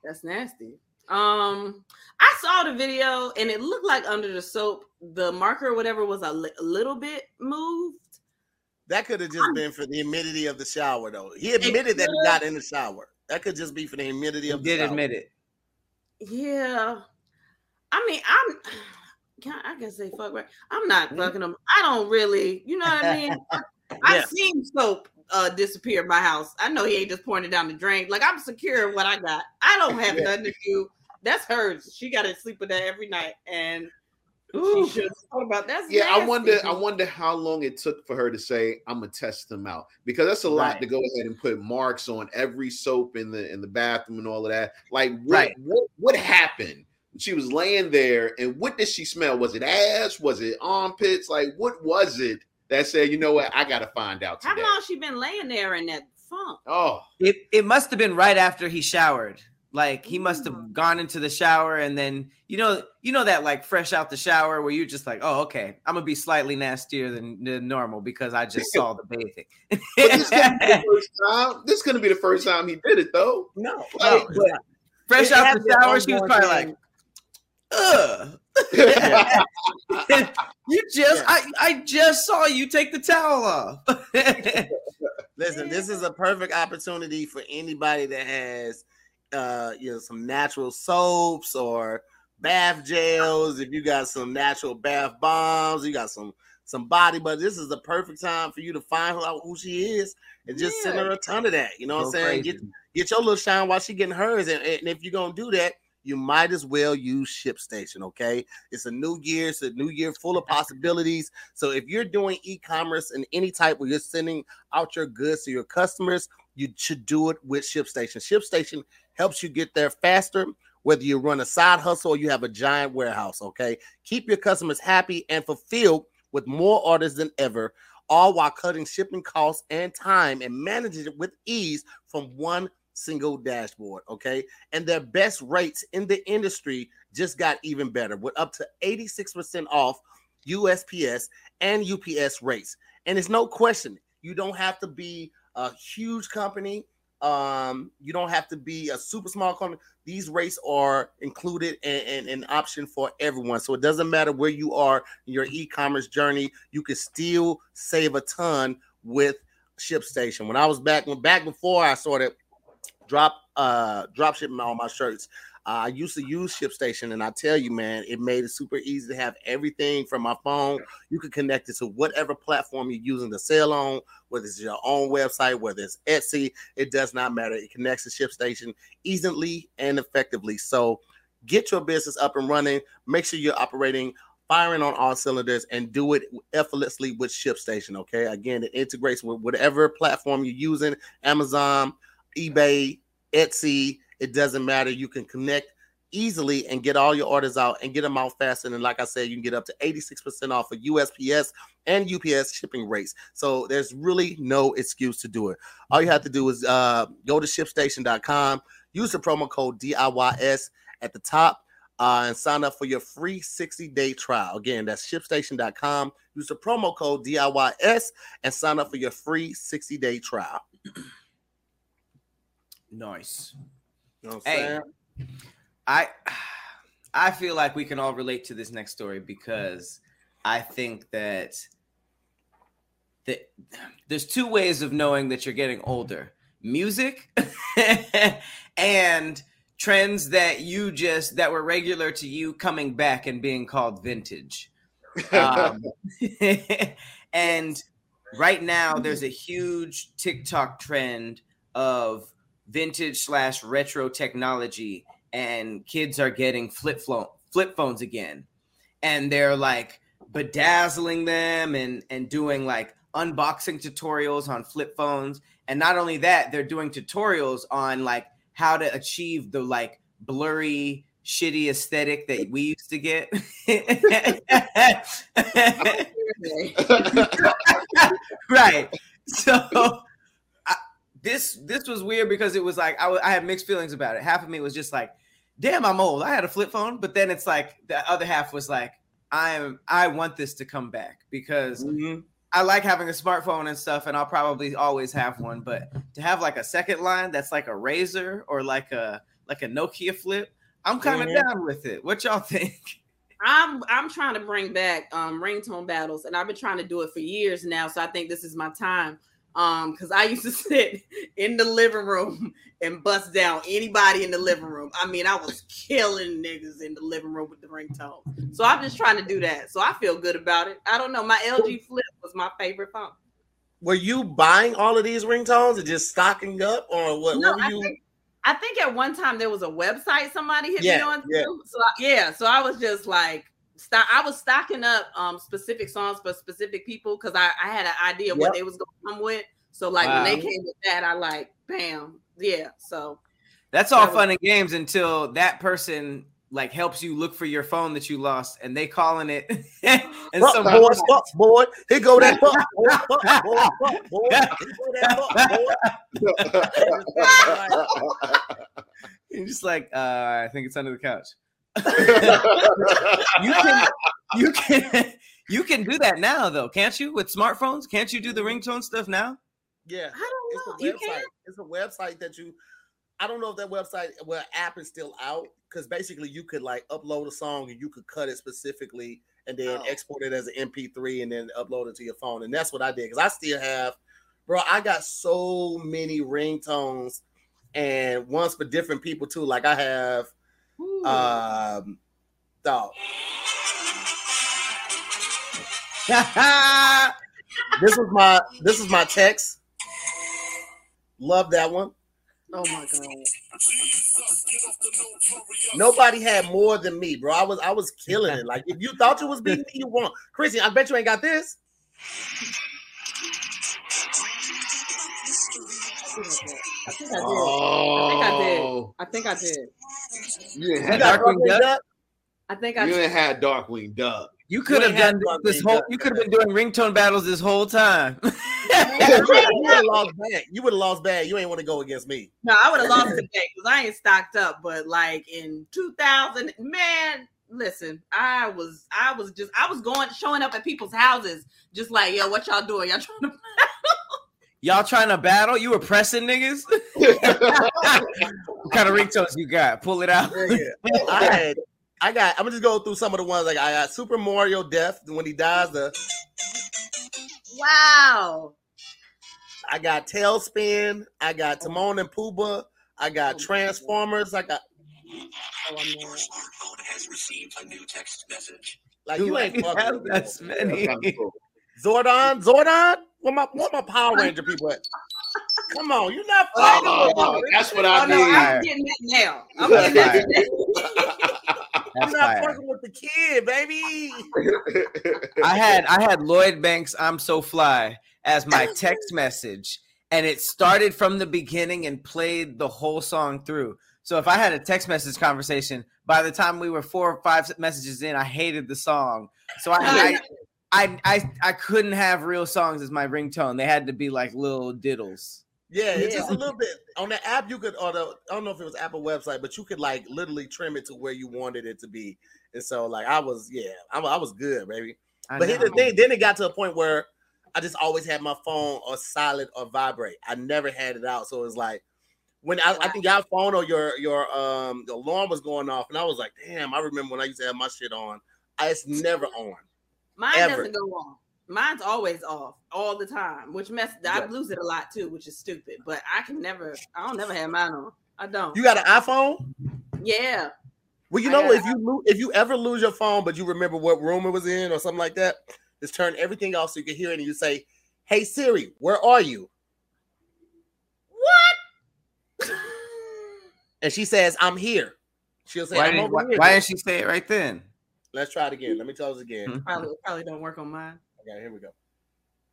That's nasty. Um, I saw the video and it looked like under the soap, the marker or whatever was a li- little bit moved. That could have just been for the humidity of the shower, though. He admitted that he got in the shower. That could just be for the humidity You of the did shower. admit it. Yeah. I mean, I'm can I, I can say fuck right. I'm not Mm-hmm. fucking them. I don't really, you know what I mean? I've seen soap uh disappear in my house. I know he ain't just pouring it down the drain. Like I'm secure of what I got. I don't have Yeah. nothing to do. That's hers. She got to sleep with that every night, and Ooh. she should have thought about that's Yeah, I wonder. I wonder how long it took for her to say, "I'm gonna test them out," because that's a lot Right. to go ahead and put marks on every soap in the in the bathroom and all of that. Like, what Right. what, what happened? She was laying there, and what did she smell? Was it ass? Was it armpits? Like, what was it that said, "You know what? I got to find out How long she been laying there in that funk? Oh, It it must have been right after he showered. Like he must have gone into the shower and then you know you know that like fresh out the shower where you're just like oh okay I'm gonna be slightly nastier than, than normal because I just saw the bathing. but this gonna be the first time. This gonna be the first time he did it, though. No, No, no, but fresh It out had the shower she was probably thing. like ugh. you just Yeah. I I just saw you take the towel off. Listen, this is a perfect opportunity for anybody that has uh you know some natural soaps or bath gels. If you got some natural bath bombs, you got some some body, but this is the perfect time for you to find out who she is and just send her a ton of that. You know what I'm saying? crazy. Get get your little shine while she getting hers. And, and if you're gonna do that, you might as well use ShipStation. Okay, it's a new year, it's a new year full of possibilities. So if you're doing e-commerce in any type where you're sending out your goods to your customers, you should do it with ShipStation. ShipStation helps you get there faster. Whether you run a side hustle or you have a giant warehouse, okay? Keep your customers happy and fulfilled with more orders than ever, all while cutting shipping costs and time and managing it with ease from one single dashboard, okay? And their best rates in the industry just got even better with up to 86% off USPS and UPS rates. And it's no question, you don't have to be a huge company. Um, you don't have to be a super small company. These rates are included and, an option for everyone. So it doesn't matter where you are in your e-commerce journey, you can still save a ton with ShipStation. When I was back when back before I started drop uh drop shipping all my shirts. Uh, I used to use ShipStation, and I tell you, man, it made it super easy to have everything from my phone. You can connect it to whatever platform you're using to sell on, whether it's your own website, whether it's Etsy, it does not matter. It connects to ShipStation easily and effectively. So get your business up and running. Make sure you're operating, firing on all cylinders, and do it effortlessly with ShipStation. Okay. Again, it integrates with whatever platform you're using Amazon, eBay, Etsy. It doesn't matter. You can connect easily and get all your orders out and get them out faster. And like I said, you can get up to 86% off of USPS and UPS shipping rates. So there's really no excuse to do it. All you have to do is uh, go to shipstation.com, use the promo code DIYS at the top. Uh, and sign up for your free 60 day trial. Again, that's shipstation.com. Use the promo code DIYS and sign up for your free 60 day trial. nice. You know Hey. I I feel like we can all relate to this next story because I think that that there's two ways of knowing that you're getting older. Music and trends that you just that were regular to you coming back and being called vintage. Um, and right now there's a huge TikTok trend of vintage slash retro technology and kids are getting flip phone flip phones again, and they're like bedazzling them and and doing like unboxing tutorials on flip phones, and not only that, they're doing tutorials on like how to achieve the like blurry shitty aesthetic that we used to get. right. So this this was weird because it was like I, w- I had mixed feelings about it. Half of me was just like, "Damn, I'm old. I had a flip phone," but then it's like the other half was like, "I am. I want this to come back because." Mm-hmm. I like having a smartphone and stuff, and I'll probably always have one. But to have like a second line that's like a Razr or like a like a Nokia flip, I'm kind of Mhm. down with it. What y'all think? I'm I'm trying to bring back um ringtone battles, and I've been trying to do it for years now. So I think this is my time. Um, because I used to sit in the living room and bust down anybody in the living room. I mean, I was killing niggas in the living room with the ringtone. So I'm just trying to do that. So I feel good about it. I don't know. My LG Flip was my favorite phone. Were you buying all of these ringtones and just stocking up, or what? No, what were I you? think, I think at one time there was a website somebody hit me on. yeah. too. So I- yeah, so I was just like, stock. I was stocking up um specific songs for specific people because I, I had an idea what they was gonna come with. So like when they came with that, I like bam, yeah. So That's all That was- fun and games until that person like helps you look for your phone that you lost, and they calling it. and Fuck some boy, fuck boy. Here go that fuck boy, fuck boy, fuck boy. Here go that fuck boy. you're just like, uh, I think it's under the couch. You can, you can, you can do that now, though, can't you? With smartphones, can't you do the ringtone stuff now? Yeah, I it's don't a know. You website. can It's a website that you. I don't know if that website, well, app is still out because basically you could like upload a song and you could cut it specifically and then Oh. export it as an MP3 and then upload it to your phone. And that's what I did because I still have, bro. I got so many ringtones and ones for different people too. Like I have, Ooh. um, dog. This was my this is my text. Love that one. oh my god. Nobody had more than me, bro. I was I was killing it. Like if you thought you was beating me, you won. Chrissy, I bet you ain't got this. I think I did. I think I did. Oh, I think I did. you didn't You have got Darkwing Darkwing Duck? Duck? I think I you did. didn't have Darkwing Duck. You could have done Darkwing this whole. Duck. You could have been doing ringtone battles this whole time. you would have lost bad. You would have lost bad. You ain't want to go against me. No, I would have lost today because I ain't stocked up. But like in 2000, man, listen, I was, I was just, I was going, showing up at people's houses, just like, yo, what y'all doing? Y'all trying to? Y'all trying to battle? You were pressing niggas. what kind of ringtones you got? Pull it out. Yeah, yeah. I had I got I'm gonna just go through some of the ones like I got Super Mario Death when he dies, the Wow. I got TaleSpin, I got Timon and Pumbaa, I got Transformers, I got Oh, I'm smartphone has received a new text message. like you ain't fucking have that many. Zordon, Zordon, what my what my Power Ranger people at? Come on, you're not oh, fighting with Oh, that's what Oh I no. I'm getting that now. I'm getting that now. That's You're not fire. fucking with the kid, baby. I had I had Lloyd Banks "I'm So Fly" as my text message, and it started from the beginning and played the whole song through. So if I had a text message conversation, by the time we were four or five messages in, I hated the song. So I I I, I, I couldn't have real songs as my ringtone. They had to be like little diddles. Yeah, it's just a little bit on the app. You could, or the I don't know if it was Apple website, but you could like literally trim it to where you wanted it to be. And so, like, I was, yeah, I, I was good, baby. I But here's the thing. Then it got to a point where I just always had my phone or silent or vibrate. I never had it out. So it was like when I, I think your phone or your your um the alarm was going off, and I was like, damn, I remember when I used to have my shit on. I it's never on. Mine Ever. doesn't go on. Mine's always off all the time, which mess. I lose it a lot too, which is stupid. But I can never. I don't never have mine on. I don't. You got an iPhone? yeah. Well, you know, if you lo- if you ever lose your phone, but you remember what room it was in or something like that, just turn everything off so you can hear it, and you say, "Hey Siri, where are you?" What? And she says, "I'm here." She'll say, Why I'm didn't, over why, here. why didn't she say it right then? Let's try it again. Let me tell us again. Hmm. Probably probably don't work on mine. Okay, here we go.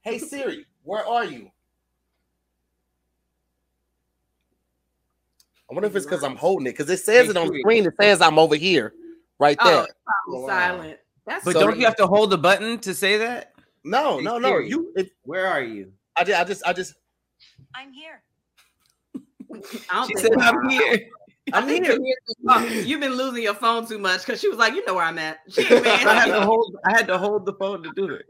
Hey Siri, where are you? I wonder if it's because I'm holding it because it says Hey, it on Siri. screen. It says I'm over here, right Oh, there. it's probably Wow. silent. That's But So- don't you have to hold the button to say that? No, Hey, no, no. Siri. You, it, Where are you? I just, I just, I just, I'm here. I don't She think said, "I'm here." I I'm here. you're- you've been losing your phone too much because she was like, you know where I'm at. She ain't been I had to hold. I had to hold the phone to do it.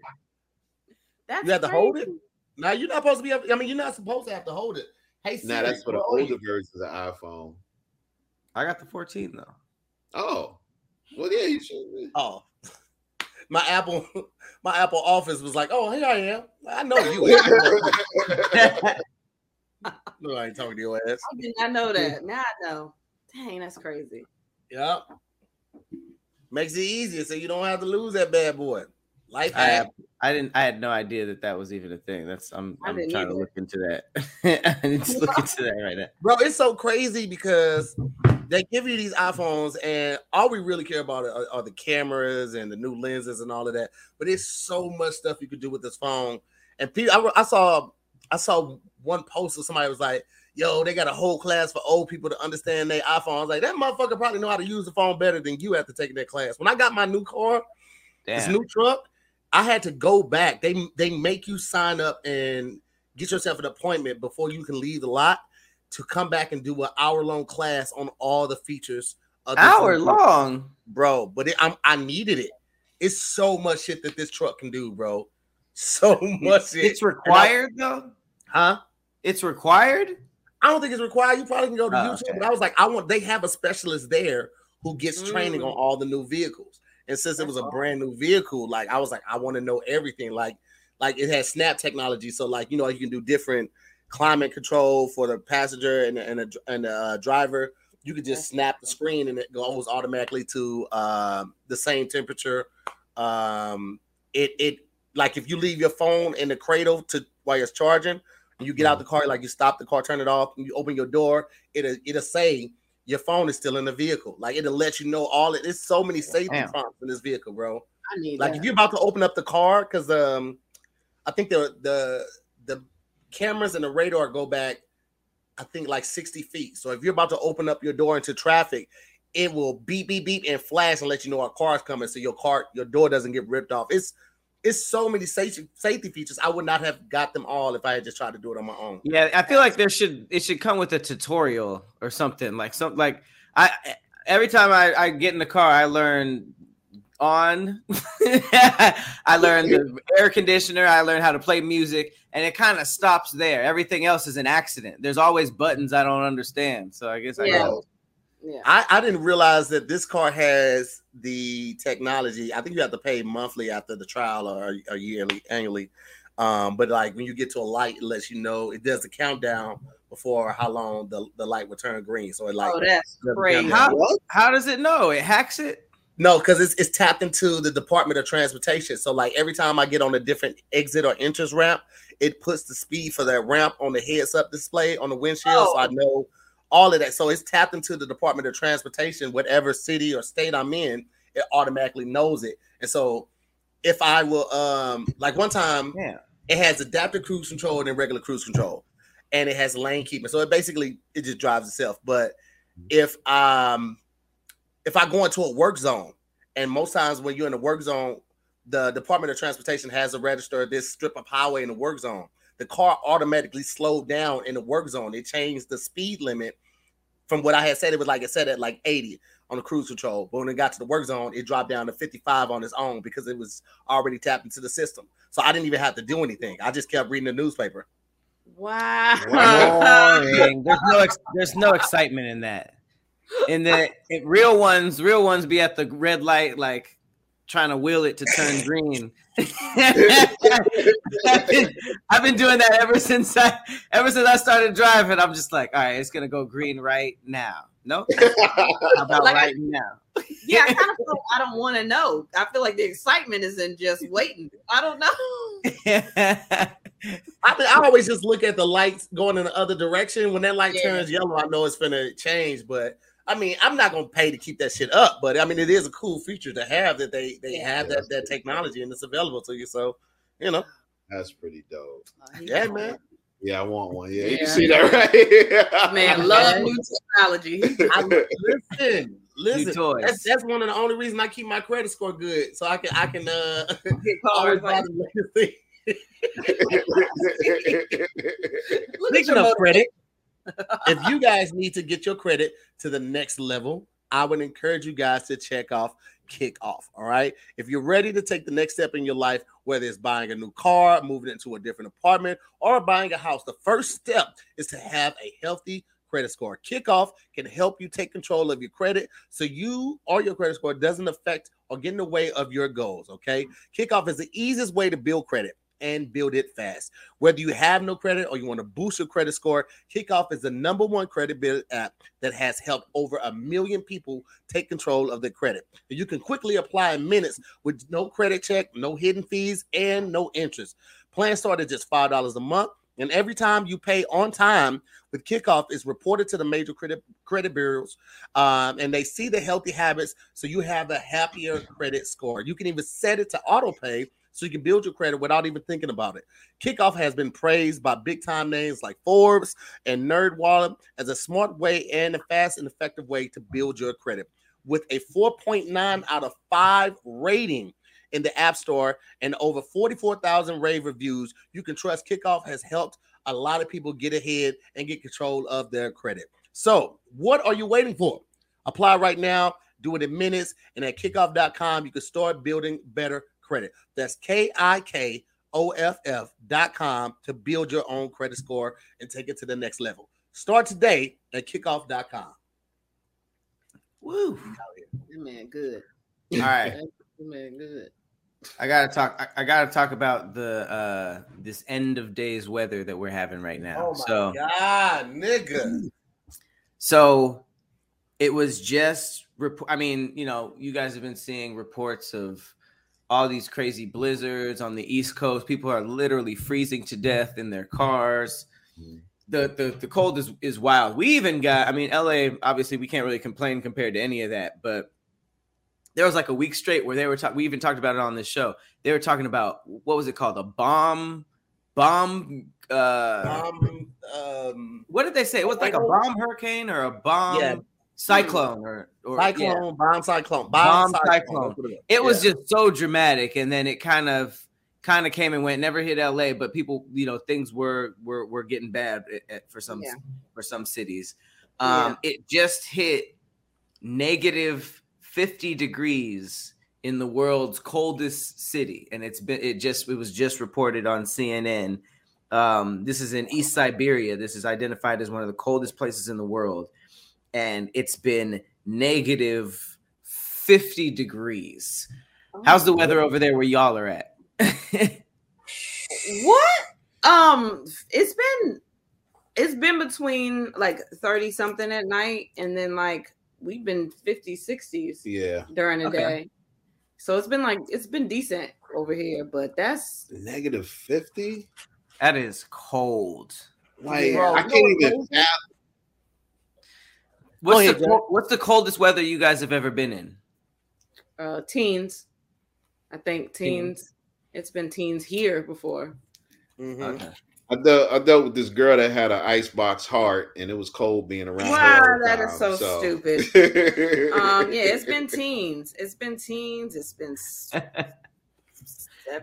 That's You have to hold it? crazy. Now you're not supposed to be. I mean, you're not supposed to have to hold it. Hey, Siri, Nah, that's for the where are you? older versions of the iPhone. I got the 14 though. Oh, well, yeah, you should. be. Oh, my Apple, my Apple Office was like, "Oh, here I am. I know you." no, I ain't talking to your ass. I did not know that. Now I know. Dang, that's crazy. Yep. Makes it easier so you don't have to lose that bad boy. Life I. I didn't. I had no idea that that was even a thing. That's. I'm. I I'm didn't trying to look into that. I need to look into that right now. Bro, it's so crazy because they give you these iPhones, and all we really care about are, are the cameras and the new lenses and all of that. But it's so much stuff you could do with this phone. And people, I, I saw, I saw one post of somebody was like, "Yo, they got a whole class for old people to understand their iPhone." I was like, "That motherfucker probably know how to use the phone better than you after taking that class." When I got my new car, this new truck, I had to go back. They they make you sign up and get yourself an appointment before you can leave the lot to come back and do an hour long class on all the features. Of Hour long. bro. But it, I'm, I needed it. It's so much shit that this truck can do, bro. So much shit. It's required though. huh? It's required. I don't think it's required. You probably can go to Oh, YouTube, okay. but I was like, I want. They have a specialist there who gets training on Mm. all the new vehicles. And since it was a brand new vehicle, like I was like, I want to know everything. Like, like it has snap technology, so like you know you can do different climate control for the passenger and the, and the, and the uh, driver. You could just snap the screen and it goes automatically to um, the same temperature. Um, it it like if you leave your phone in the cradle to while it's charging, and you get out the car, like you stop the car, turn it off, and you open your door, it'll it'll say your phone is still in the vehicle. Like it'll let you know all it. There's so many safety Damn. prompts in this vehicle, bro. I need Like that. if you're about to open up the car, because um, I think the the the cameras and the radar go back, I think like 60 feet. So if you're about to open up your door into traffic, it will beep beep beep and flash and let you know a car's coming, so your car your door doesn't get ripped off. It's it's so many safety safety features. I would not have got them all if I had just tried to do it on my own. Yeah, I feel like there should it should come with a tutorial or something like some like I every time I, I get in the car I learn on I learn the air conditioner I learn how to play music and it kind of stops there everything else is an accident there's always buttons I don't understand so I guess I Yeah. got yeah. I, I didn't realize that this car has the technology. I think you have to pay monthly after the trial or, or yearly, annually. Um, but like when you get to a light, it lets you know it does a countdown before how long the, the light will turn green. So it like oh, that's does crazy. how, how does it know it hacks it No, because it's it's tapped into the Department of Transportation. So like every time I get on a different exit or entrance ramp, it puts the speed for that ramp on the heads up display on the windshield. So I Oh. know all of that. So it's tapped into the Department of Transportation, whatever city or state I'm in, it automatically knows it. And so if I will um like one time yeah it has adaptive cruise control and then regular cruise control and it has lane keeping so it basically it just drives itself but if um if i go into a work zone and most times when you're in a work zone the department of transportation has a register this strip of highway in the work zone the car automatically slowed down in the work zone it changed the speed limit from what i had said it was like it said at like 80 on the cruise control but when it got to the work zone it dropped down to 55 on its own because it was already tapped into the system so I didn't even have to do anything. I just kept reading the newspaper. Wow. boring. There's no ex- there's no excitement in that. In the in real ones, real ones be at the red light, like trying to wheel it to turn green. I've, been, I've been doing that ever since I ever since I started driving. I'm just like, all right, it's gonna go green right now. No, how about Like I- right now? yeah, I kind of feel I don't want to know. I feel like the excitement is in just waiting. I don't know. I think I always just look at the lights going in the other direction. When that light Yeah. turns yellow, I know it's gonna change, but I mean, I'm not gonna pay to keep that shit up, but I mean, it is a cool feature to have that they they Yeah. have that that technology and it's available to you. So, you know, That's pretty dope. yeah, man. Yeah, I want one. Yeah, you see that right? Man, love new technology. I, listen, listen. toys. That's that's one of the only reasons I keep my credit score good, so I can I can uh Get always cars buy like, the latest thing. look at Speaking your of credit, if you guys need to get your credit to the next level, I would encourage you guys to check off Kikoff. All right. If you're ready to take the next step in your life, whether it's buying a new car, moving into a different apartment, or buying a house, the first step is to have a healthy credit score. Kikoff can help you take control of your credit so you or your credit score doesn't affect or get in the way of your goals. Okay. Kikoff is the easiest way to build credit and build it fast. Whether you have no credit or you want to boost your credit score, Kikoff is the number one credit build app that has helped over a million people take control of their credit. You can quickly apply in minutes with no credit check, no hidden fees, and no interest. Plans start at just $5 a month. And every time you pay on time with Kikoff, is reported to the major credit credit bureaus, um, and they see the healthy habits, so you have a happier credit score. You can even set it to auto pay, so you can build your credit without even thinking about it. Kikoff has been praised by big time names like Forbes and NerdWallet as a smart way and a fast and effective way to build your credit. With a 4.9 out of 5 rating in the App Store and over 44,000 rave reviews, you can trust Kikoff has helped a lot of people get ahead and get control of their credit. So, what are you waiting for? Apply right now, do it in minutes, and at kikoff.com, you can start building better credit. That's K I K O F F dot com to build your own credit score and take it to the next level. Start today at kikoff.com. woo. That man, good. All right. That man, good. I gotta talk. I, I gotta talk about the uh this end of days weather that we're having right now. Oh my so God, nigga. so it was just. Rep- I mean, you know, you guys have been seeing reports of all these crazy blizzards on the East Coast. People are literally freezing to death in their cars. The, the the cold is is wild. We even got. I mean, LA. Obviously, we can't really complain compared to any of that, but there was like a week straight where they were talking. We even talked about it on this show. They were talking about what was it called? A bomb, bomb. Uh, Um, um, what did they say? It was like a bomb hurricane or a bomb Yeah. Cyclone or or yeah. cyclone, bomb cyclone, Bomb bomb, cyclone. cyclone. It was Yeah. just so dramatic, and then it kind of kind of came and went. Never hit LA, but people, you know, things were were were getting bad at- at- for some Yeah. for some cities. Um, It just hit negative fifty degrees in the world's coldest city, and it's been it just it was just reported on CNN. Um, this is in East Siberia. This is identified as one of the coldest places in the world, and it's been negative 50 degrees. How's the weather over there where y'all are at? What? Um, it's been it's been between like 30 something at night and then like we've been 50 60s Yeah, during the Okay. day. So it's been like it's been decent over here, but that's negative fifty. that is cold. Like Bro, I can't even. What- tap- What's, the, Jack. what's the coldest weather you guys have ever been in? uh teens. I think teens. It's been teens here before. Mhm. Okay. I dealt, I dealt with this girl that had an icebox heart, and it was cold being around. Wow, her all the that is time, so stupid. Um, yeah, it's been teens. It's been teens. It's been s- sev-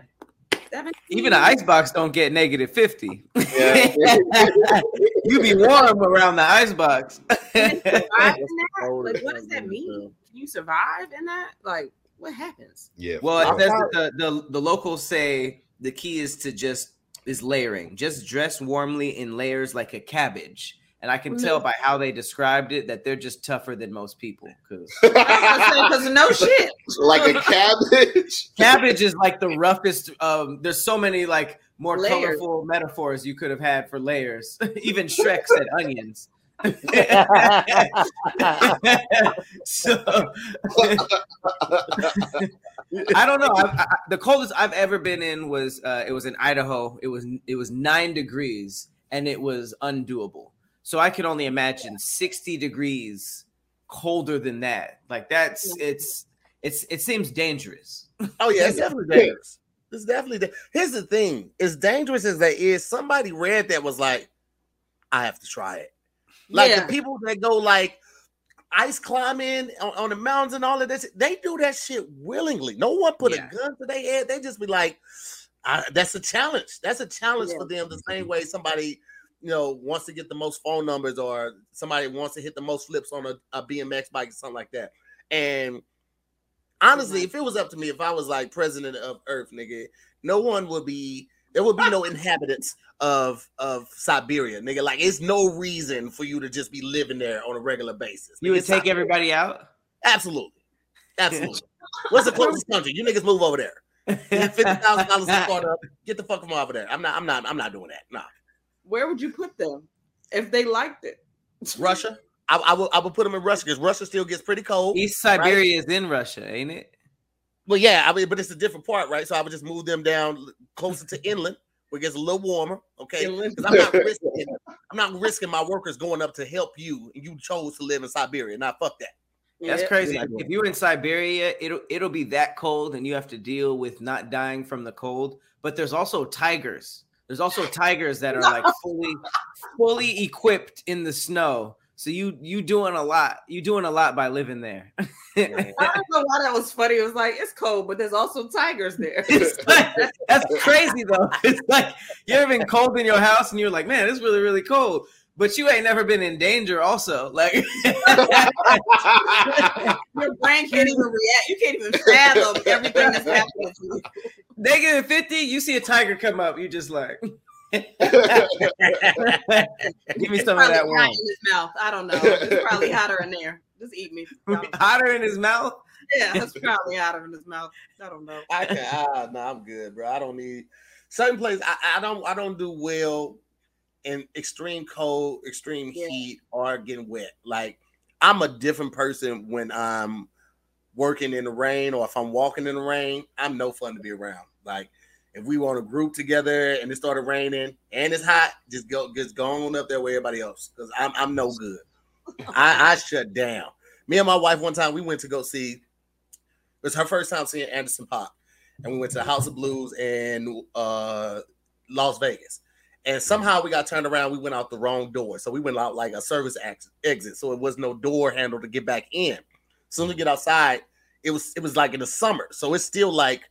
seventeen. Even an icebox don't get negative 50. Yeah. you be warm around the icebox. Can you survive in that? Like, what does that mean? Can you survive in that? Like, what happens? yeah. Well, it says the, the the locals say the key is to just is layering. Just dress warmly in layers like a cabbage. And I can tell by how they described it that they're just tougher than most people. Because Because no shit. like a cabbage. cabbage is like the roughest. Um, there's so many like more Layers. colorful metaphors you could have had for layers. Even Shrek said onions. so I don't know. I, I, the coldest I've ever been in was uh, it was in Idaho. It was it was nine degrees and it was undoable. So I could only imagine sixty degrees colder than that. Like that's it's it's it seems dangerous. Oh yeah, it's definitely dangerous. It's definitely. Da- Here's the thing: as dangerous as that is, somebody read that was like, "I have to try it." Like Yeah. the people that go like ice climbing on, on the mountains and all of this, they do that shit willingly. No one put Yeah. a gun to their head. They just be like, I, "That's a challenge. That's a challenge Yeah. for them." The same mm-hmm. way somebody. You know, wants to get the most phone numbers, or somebody wants to hit the most flips on a, a BMX bike or something like that. And honestly, if it was up to me, if I was like president of Earth, nigga, no one would be there would be no inhabitants of of Siberia, nigga. Like it's no reason for you to just be living there on a regular basis. You would take Siberia. everybody out. Absolutely. Absolutely. What's the closest country? You niggas move over there. Fifty thousand dollars to start up. Get the fuck from over there. I'm not. I'm not. I'm not doing that. Nah. Where would you put them if they liked it? Russia. I, I will. I will put them in Russia because Russia still gets pretty cold. East Siberia is in Russia, ain't it? Well, yeah, I mean, but it's a different part, right? So I would just move them down closer to inland, where it gets a little warmer. Okay, Inland. 'Cause I'm not risking. I'm not risking my workers going up to help you, and you chose to live in Siberia. Now, fuck that. That's Yeah. crazy. Yeah. If you're in Siberia, it'll it'll be that cold, and you have to deal with not dying from the cold. But there's also tigers. There's also tigers that are like fully fully equipped in the snow. So you you doing a lot. You doing a lot by living there. I don't know why that was funny. It was like it's cold, but there's also tigers there. Like- that's crazy though. It's like you ever been cold in your house and you're like, man, it's really really cold. But you ain't never been in danger. Also, like Your brain can't even react. You can't even fathom everything that's happening to you. negative fifty, you see a tiger come up, you just like, give me some of that hot in his mouth. I don't know. It's probably hotter in there. Just eat me. I don't know. Hotter in his mouth. Yeah, it's probably hotter in his mouth. I don't know. I can. Ah, no, I'm good, bro. I don't need certain places. I, I don't. I don't do well in extreme cold, extreme Yeah. heat, or getting wet. Like I'm a different person when I'm working in the rain or if I'm walking in the rain. I'm no fun to be around. Like if we want to group together and it started raining and it's hot, just go, just go on up there with everybody else because I'm I'm no good. I, I shut down. Me and my wife one time we went to go see. It was her first time seeing Anderson .Paak, and we went to the House of Blues in uh, Las Vegas. And somehow we got turned around. We went out the wrong door, so we went out like a service ex- exit. So it was no door handle to get back in. As soon as we get outside, it was it was like in the summer, so it's still like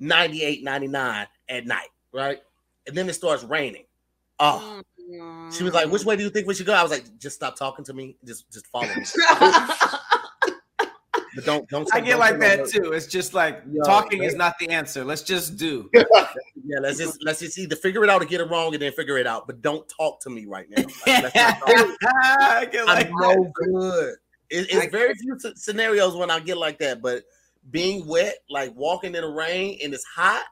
98, 99 at night, right? And then it starts raining. Oh, she was like, "Which way do you think we should go?" I was like, "Just stop talking to me. Just just follow me, but don't don't." I get don't like that too. It's just like Yo, talking man. is not the answer. Let's just do. Yeah, let's just let's just either figure it out or get it wrong and then figure it out. But don't talk to me right now. Like, let's not talk. I get like I'm no good. It, I- it's very few scenarios when I get like that, but being wet, like walking in the rain and it's hot,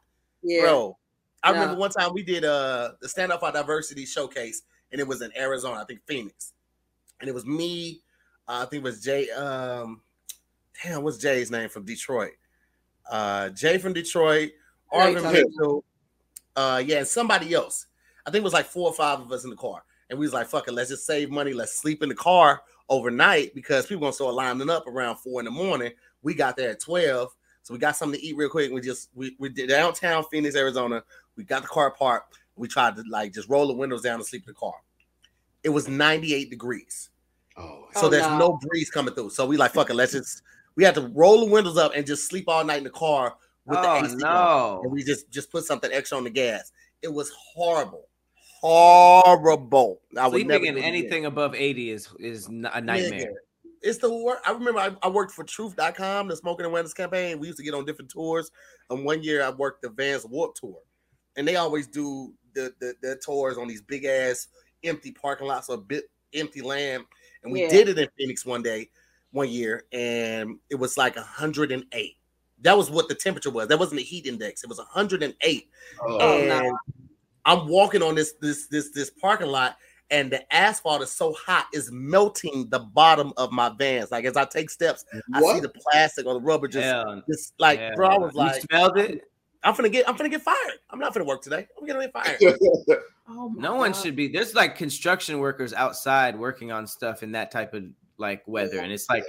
yeah. bro. I No. remember one time we did uh the Stand Up for Diversity showcase, and it was in Arizona, I think Phoenix, and it was me. Uh, I think it was Jay. Um, damn, what's Jay's name from Detroit? Uh, Jay from Detroit, Arvin Mitchell. Uh, yeah, and somebody else. I think it was like four or five of us in the car, and we was like, "Fuck it, let's just save money. Let's sleep in the car overnight because people gonna start lining up around four in the morning." We got there at twelve, so we got something to eat real quick. We just we we did downtown Phoenix, Arizona. We got the car parked. We tried to like just roll the windows down and sleep in the car. It was 98 degrees. Oh, So Oh, there's no. no. breeze coming through. So we like fuck it, let's just we had to roll the windows up and just sleep all night in the car with oh the AC on. no. And we just just put something extra on the gas. It was horrible. Horrible. I would never Sleeping in do it anything above 80 is is a nightmare. It's the worst. I remember I, I worked for truth.com, the smoking awareness campaign. We used to get on different tours. And one year I worked the Vans Warped Tour. And they always do the, the, the tours on these big ass empty parking lots or bit empty land. And we Yeah. did it in Phoenix one day, one year, and it was like 108. That was what the temperature was. That wasn't the heat index. It was 108 oh, Oh, no. and I'm walking on this this this this parking lot, and the asphalt is so hot, it's melting the bottom of my vans. Like as I take steps, I see the plastic or the rubber just, Hell, just like, hell bro. I no. was You like, smelled it. I'm gonna get, I'm gonna get fired. I'm not gonna work today. I'm gonna get fired. Oh my No one should be. There's like construction workers outside working on stuff in that type of like weather, and it's like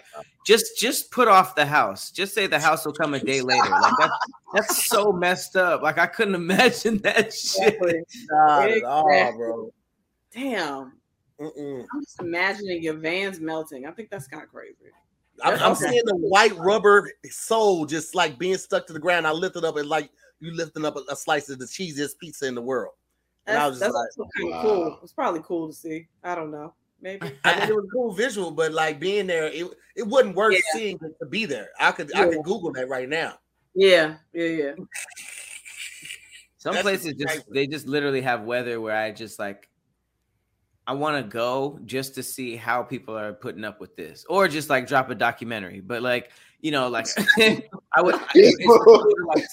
just just put off the house. Just say the house will come a day later. Like that's that's so messed up. Like I couldn't imagine that shit. Not at all, bro. Damn. Mm-mm. I'm just imagining your vans melting. I think that's kind of crazy. I'm, I'm seeing the white rubber sole just like being stuck to the ground. I lifted up and like you lifting up a, a slice of the cheesiest pizza in the world. And I was That's, just that's like, also kind of wow. cool. It's probably cool to see. I don't know. Maybe. I mean, it was a cool visual, but like being there, it, it wasn't worth Yeah. seeing to be there. I could I could Google that right now. Yeah. Yeah. Yeah. Some That's places just they just literally have weather where I just like I want to go just to see how people are putting up with this, or just like drop a documentary. But like you know, like I would like,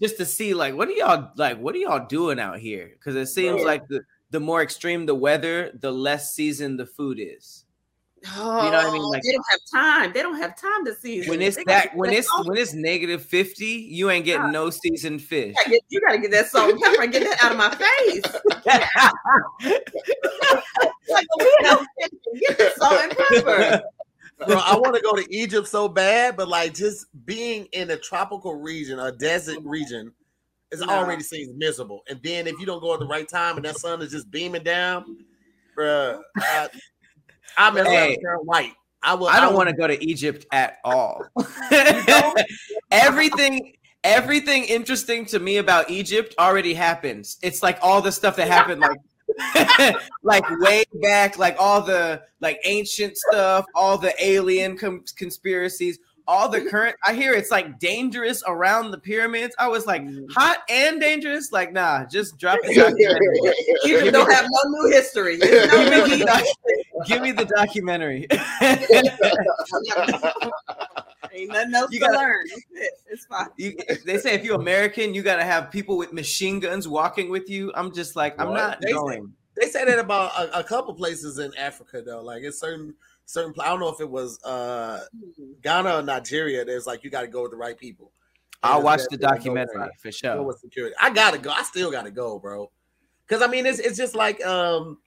just to see like what are y'all like what are y'all doing out here? Because it seems Yeah. like the the more extreme the weather, the less seasoned the food is. Oh, you know what I mean? Oh, like- they don't have time. They don't have time to season. When it's that when it's when it's negative fifty, you ain't getting no seasoned fish. you gotta get that salt and pepper and get that out of my face. Like, get the salt and pepper. Bro, I want to go to Egypt so bad, but like just being in a tropical region, a desert region, is No. already seems miserable. And then if you don't go at the right time and that sun is just beaming down, bro, I, I'm Hey. white. I will. I don't want to go to Egypt at all. everything, everything interesting to me about Egypt already happens. It's like all the stuff that happened, like, like way back, like all the like ancient stuff, all the alien com- conspiracies, all the current. I hear it's like dangerous around the pyramids. I was like, mm. hot and dangerous. Like, nah, just drop the documentary. You don't have no new history. No Give new me the, history. doc- give me the documentary. Ain't nothing else You to gotta- learn. It's, it's fine. You, they say if you're American, you got to have people with machine guns walking with you. I'm just like, I'm not They say- going. They say that about a, a couple places in Africa though. Like it's certain certain. I don't know if it was uh Ghana or Nigeria. There's like you got to go with the right people. I'll watch the to go documentary for go sure. with security. I gotta go. I still gotta go, bro. Because I mean, it's it's just like um,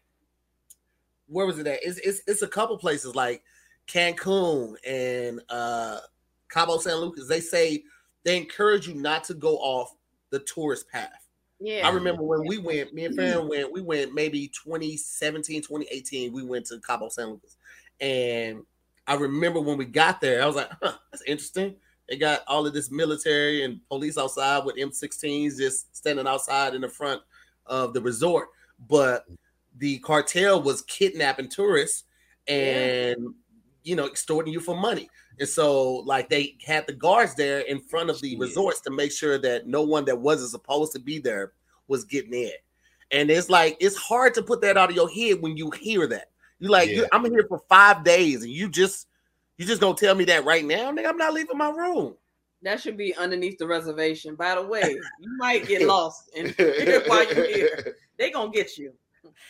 where was it at? It's it's it's a couple places like Cancun and uh Cabo San Lucas. They say they encourage you not to go off the tourist path. Yeah. I remember when we went, me and Farron went, we went maybe 2017, 2018, we went to Cabo San Lucas. And I remember when we got there, I was like, huh, that's interesting. They got all of this military and police outside with M16s just standing outside in the front of the resort. But the cartel was kidnapping tourists and you know extorting you for money. And so like they had the guards there in front of the resorts to make sure that no one that wasn't supposed to be there was getting in. And it's like it's hard to put that out of your head when you hear that. You like you, Yeah. I'm here for five days and you just you just gonna tell me that right now, nigga. I'm not leaving my room. That should be underneath the reservation. By the way, you might get lost and while you're here, they gonna get you.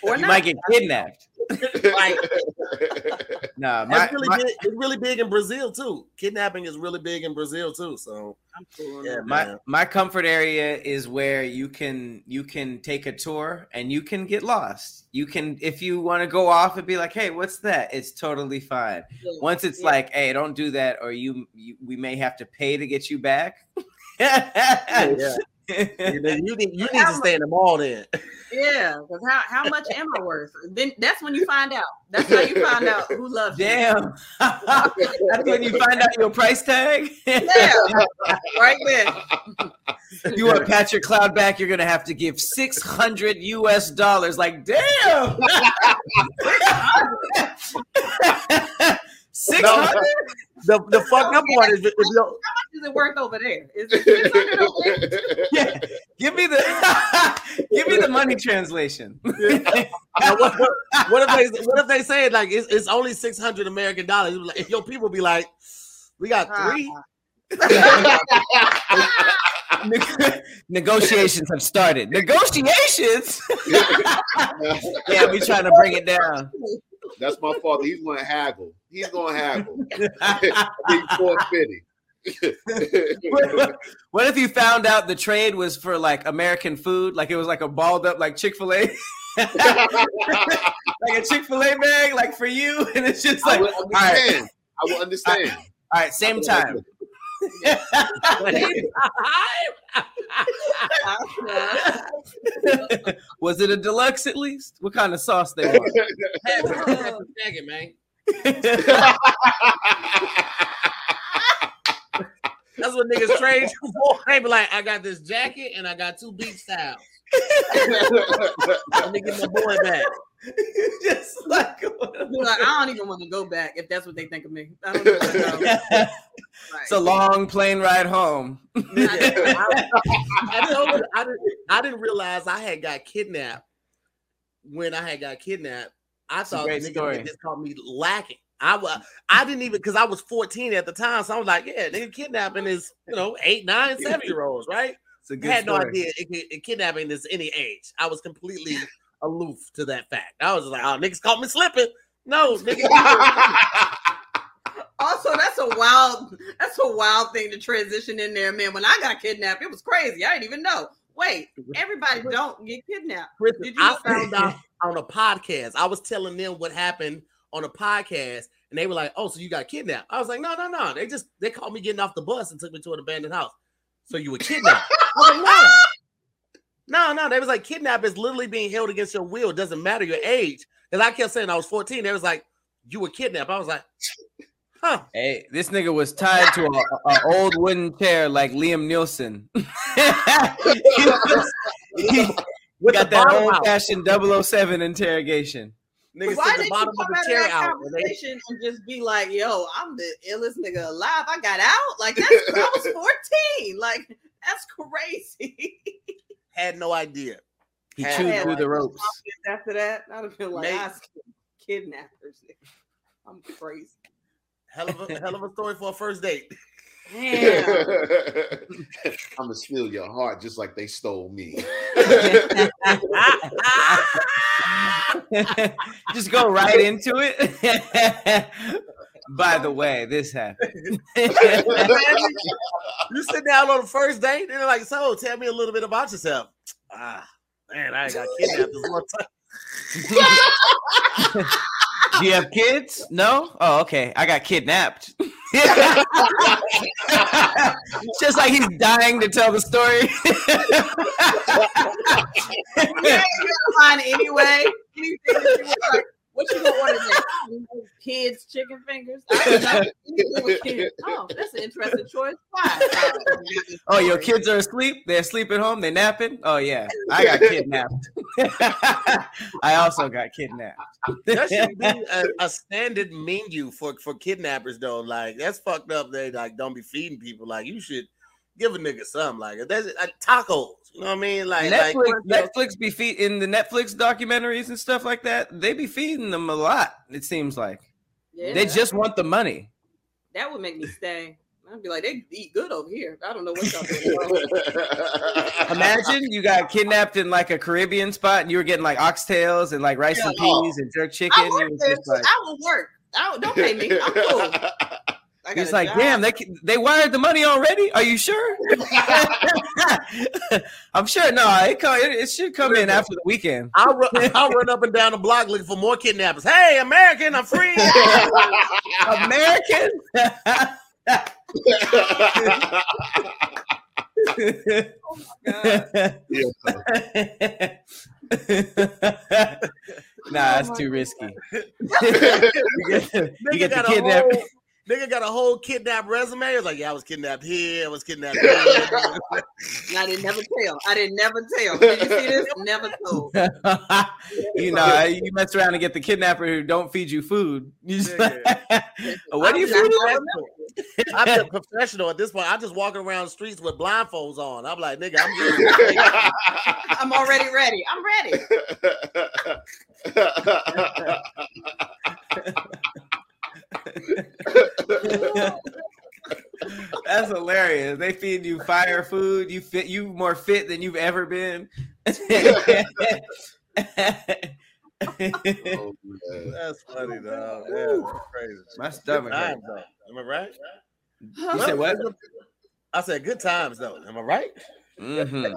Or You not. might get kidnapped. Like Nah, my, really my, big, it's really big in Brazil too. Kidnapping is really big in Brazil too. So I'm cool yeah, that. my my comfort area is where you can you can take a tour and you can get lost. You can if you want to go off and be like, hey, what's that? It's totally fine. Yeah. Once it's Yeah. like, hey, don't do that, or you, you we may have to pay to get you back. yeah. You need you need, you need to stay in the mall then. Yeah, because how, how much am I worth? Then that's when you find out. That's how you find out who loves you. Damn. That's when you find out your price tag. Yeah, right there. you want Patrick Cloud back, you're gonna have to give 600 US dollars. Like, damn. 600? The the fucked up part is if you How much is it worth over there? Is it 600 over there? Yeah. Give me the give me the money translation. Now, what, what, what if they what if they say like it's, it's only six hundred American dollars? Like, if your people be like, we got uh-huh. three. Negotiations have started. Negotiations? yeah, we trying to bring it down. That's my father. He's going to haggle. He's going to haggle. Big 450. what, what if you found out the trade was for like American food? Like it was like a balled up like Chick fil A? like a Chick Fil A bag, like for you, and it's just I like, will all right, understand. I will understand. all right, same time. Was it a deluxe at least? What kind of sauce they want? Second, man. That's what niggas trade for. They be like, I got this jacket and I got two beach towels. Let me get my boy back. just like, like, I don't even want to go back if that's what they think of me. I don't even it's a long plane ride home. I, I told I didn't, I didn't realize I had got kidnapped when I had got kidnapped. I thought great niggas story. had just called me lacking. I was I didn't even because I was 14 at the time, so I was like, yeah, nigga kidnapping is you know eight, nine, seven year olds, right? I had no idea it, it- it- kidnapping is any age. I was completely aloof to that fact. I was like, oh, niggas caught me slipping. No, nigga. Also, that's a wild, that's a wild thing to transition in there, man. When I got kidnapped, it was crazy. I didn't even know. Wait, everybody don't get kidnapped. You I found out on a podcast. I was telling them what happened on a podcast, and they were like, "Oh, so you got kidnapped?" I was like, "No, no, no. They just they called me getting off the bus and took me to an abandoned house. So you were kidnapped?" Like, "No, no, no." They was like, "Kidnap is literally being held against your will. It doesn't matter your age." Because I kept saying I was 14. They was like, "You were kidnapped." I was like, "Huh." Hey, this nigga was tied to a, a old wooden chair like Liam Neeson. he was- he With got that old fashioned 007 interrogation. Niggas Why took the didn't you bottom come of the out of chair that out. and they- conversation and just be like, "Yo, I'm the illest nigga alive. I got out. Like that's, I was 14. Like that's crazy." had no idea. He Had chewed no through the ropes. After that, I'd have been like, Mate. "I kidnappers. I'm crazy." Hell of a hell of a story for a first date. Damn. I'm gonna steal your heart just like they stole me. Just go right into it. By the way, this happened. You sit down on the first date, and they're like, "So, tell me a little bit about yourself." Ah, man, I got kidnapped this one time. Do you have kids? No? Oh, okay. I got kidnapped. Just like he's dying to tell the story. yeah, gotta find anyway. Anything that you want, what you gonna order next? Kids chicken fingers. I don't know. Anything with kids. Oh, that's an interesting choice. Why? oh, your kids are asleep? They're asleep at home? They're napping? Oh, yeah. I got kidnapped. I also got kidnapped. That should be a, a standard menu for for kidnappers, though. Like that's fucked up. They like don't be feeding people. Like you should give a nigga something. Like that's uh, tacos. You know what I mean? Like Netflix, like Netflix be feed in the Netflix documentaries and stuff like that. They be feeding them a lot. It seems like Yeah, they just want the money. that would make me stay. I'd be like, they eat good over here. I don't know what y'all doing. Imagine you got kidnapped in like a Caribbean spot and you were getting like oxtails and like rice and Yeah. peas and jerk chicken. I You work was there, just like, I will work. I don't, don't pay me. I'm cool. I got he's like, job. damn, they they wired the money already. Are you sure? I'm sure. No, it, come, it, it should come in after the weekend. I'll run, I'll run up and down the block looking for more kidnappers. Hey, American, I'm free. American. oh my god. nah, that's too risky. you get, you get the got a kidnap. whole nigga got a whole kidnap resume. It's like, yeah, I was kidnapped here. I was kidnapped here. I didn't never tell. I didn't never tell. Did you see this? Never told. you know, you mess around and get the kidnapper who don't feed you food. You like, what do you I'm feed not- you? I'm a professional at this point. I'm just walking around the streets with blindfolds on. I'm like, nigga, I'm good. I'm already ready. I'm ready. That's hilarious. They feed you fire food. You fit. You more fit than you've ever been. Oh. That's funny, though. Yeah, that's crazy. My stomach. hurt. times, though. Am I right? You said what? I said good times, though. Am I right? Mhm.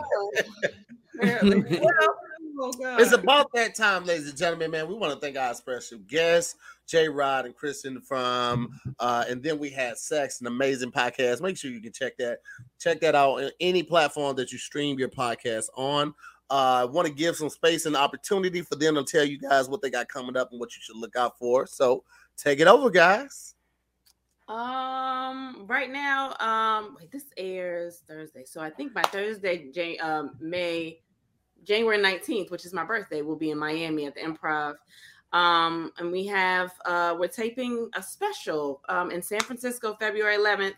Well, Oh, God. It's about that time, ladies and gentlemen, man. We want to thank our special guests, J Rod and Kristen from uh, and then we had Sex, an amazing podcast. Make sure you can check that, check that out on any platform that you stream your podcast on. Uh, I want to give some space and opportunity for them to tell you guys what they got coming up and what you should look out for. So take it over, guys. Um, right now, um, wait, this airs Thursday, so I think by Thursday, Jan- um, May, January nineteenth, which is my birthday, we'll be in Miami at the Improv. Um, and we have uh, we're taping a special um in San Francisco, February eleventh,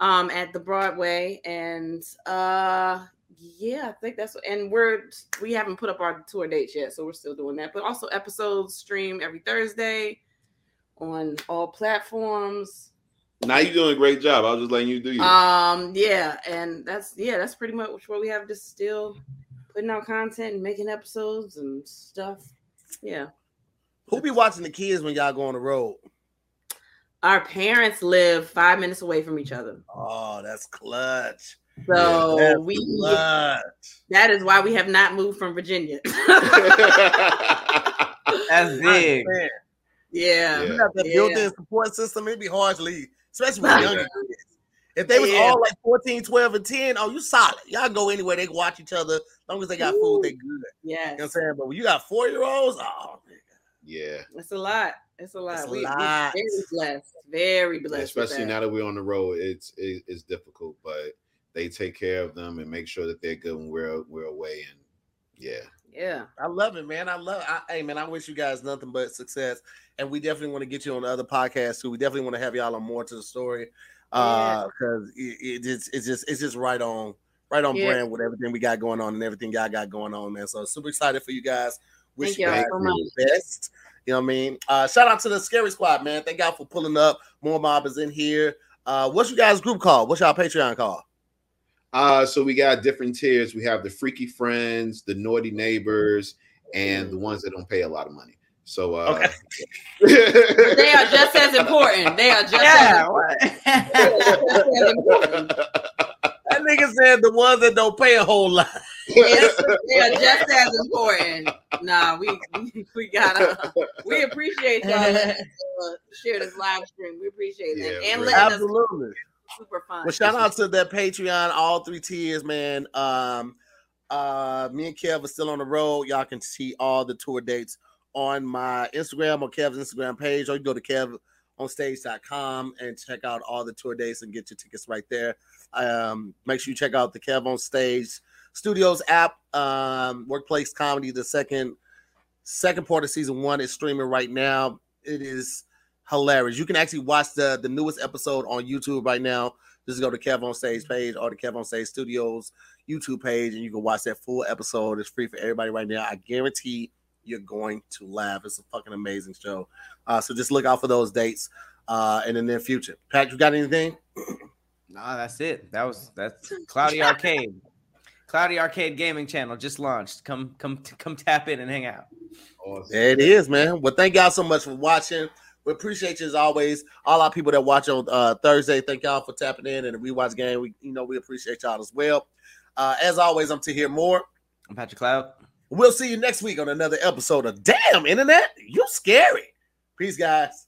um, at the Broadway, and uh, yeah, I think that's and we're we haven't put up our tour dates yet, so we're still doing that. But also episodes stream every Thursday on all platforms. Now you're doing a great job. I was just letting you do you. Um, yeah, and that's yeah, that's pretty much what we have. Just still putting out content and making episodes and stuff. Yeah, Who be watching the kids when y'all go on the road? our parents live five minutes away from each other, Oh, that's clutch. so That's we clutch. that is why we have not moved from Virginia. That's big. Man, yeah, you got that Yeah. built-in support system. It'd be hard to leave, especially with younger kids. If they was Yeah. all like 14, 12, and 10, oh, you solid. Y'all go anywhere, they can watch each other. As long as they got food, they good. Yeah. You know what I'm saying? But when you got four-year-olds, oh man. yeah. it's a lot. It's a lot. It's a we, lot. We're very blessed. Very blessed. Especially that. now that we're on the road, it's it, it's difficult, but they take care of them and make sure that they're good when we're we're away. And yeah, Yeah. I love it, man. I love I, hey man, I wish you guys nothing but success. And we definitely want to get you on the other podcasts too. We definitely want to have y'all on more to the story. Uh because it, it, it's it's just it's just right on right on Yeah. brand with everything we got going on and everything y'all got going on, man. So super excited for you guys. Wish Thank you y'all guys so the best. You know what I mean? Uh shout out to the scary squad, man. Thank y'all for pulling up. More mob is in here. Uh what's you guys group called? What's y'all Patreon called? Uh, so we got different tiers. We have the freaky friends, the naughty neighbors, and the ones that don't pay a lot of money. So uh They are just as important. They are just Yeah. as, just as important. That nigga said the ones that don't pay a whole lot. Yes, they are just as important. Nah, we we, we gotta we appreciate y'all letting uh, share this live stream. We appreciate it. Yeah, and really. letting us Absolutely. super fun. Well, shout out to that Patreon, all three tiers, man. Um, uh, me and Kev are still on the road. Y'all can see all the tour dates on my Instagram or Kev's Instagram page, or you go to kevonstage.com and check out all the tour dates and get your tickets right there. Um, make sure you check out the Kev on Stage Studios app, um, Workplace Comedy. The second second part of season one is streaming right now. It is hilarious. You can actually watch the the newest episode on YouTube right now. Just go to Kev on Stage page or the Kev on Stage Studios YouTube page, and you can watch that full episode. It's free for everybody right now. I guarantee you're going to laugh. It's a fucking amazing show. Uh, so just look out for those dates uh, in the near future. Pat, you got anything? Nah, that's it. That was that's Cloudy Arcade. Cloudy Arcade Gaming Channel just launched. Come come come tap in and hang out. Awesome. There it is, man. Well, thank y'all so much for watching. We appreciate you as always. All our people that watch on uh, Thursday, thank y'all for tapping in and the rewatch game. We, you know, we appreciate y'all as well. Uh, as always, I'm to hear more. I'm Patrick Cloud. We'll see you next week on another episode of Damn Internet. You're scary. Peace, guys.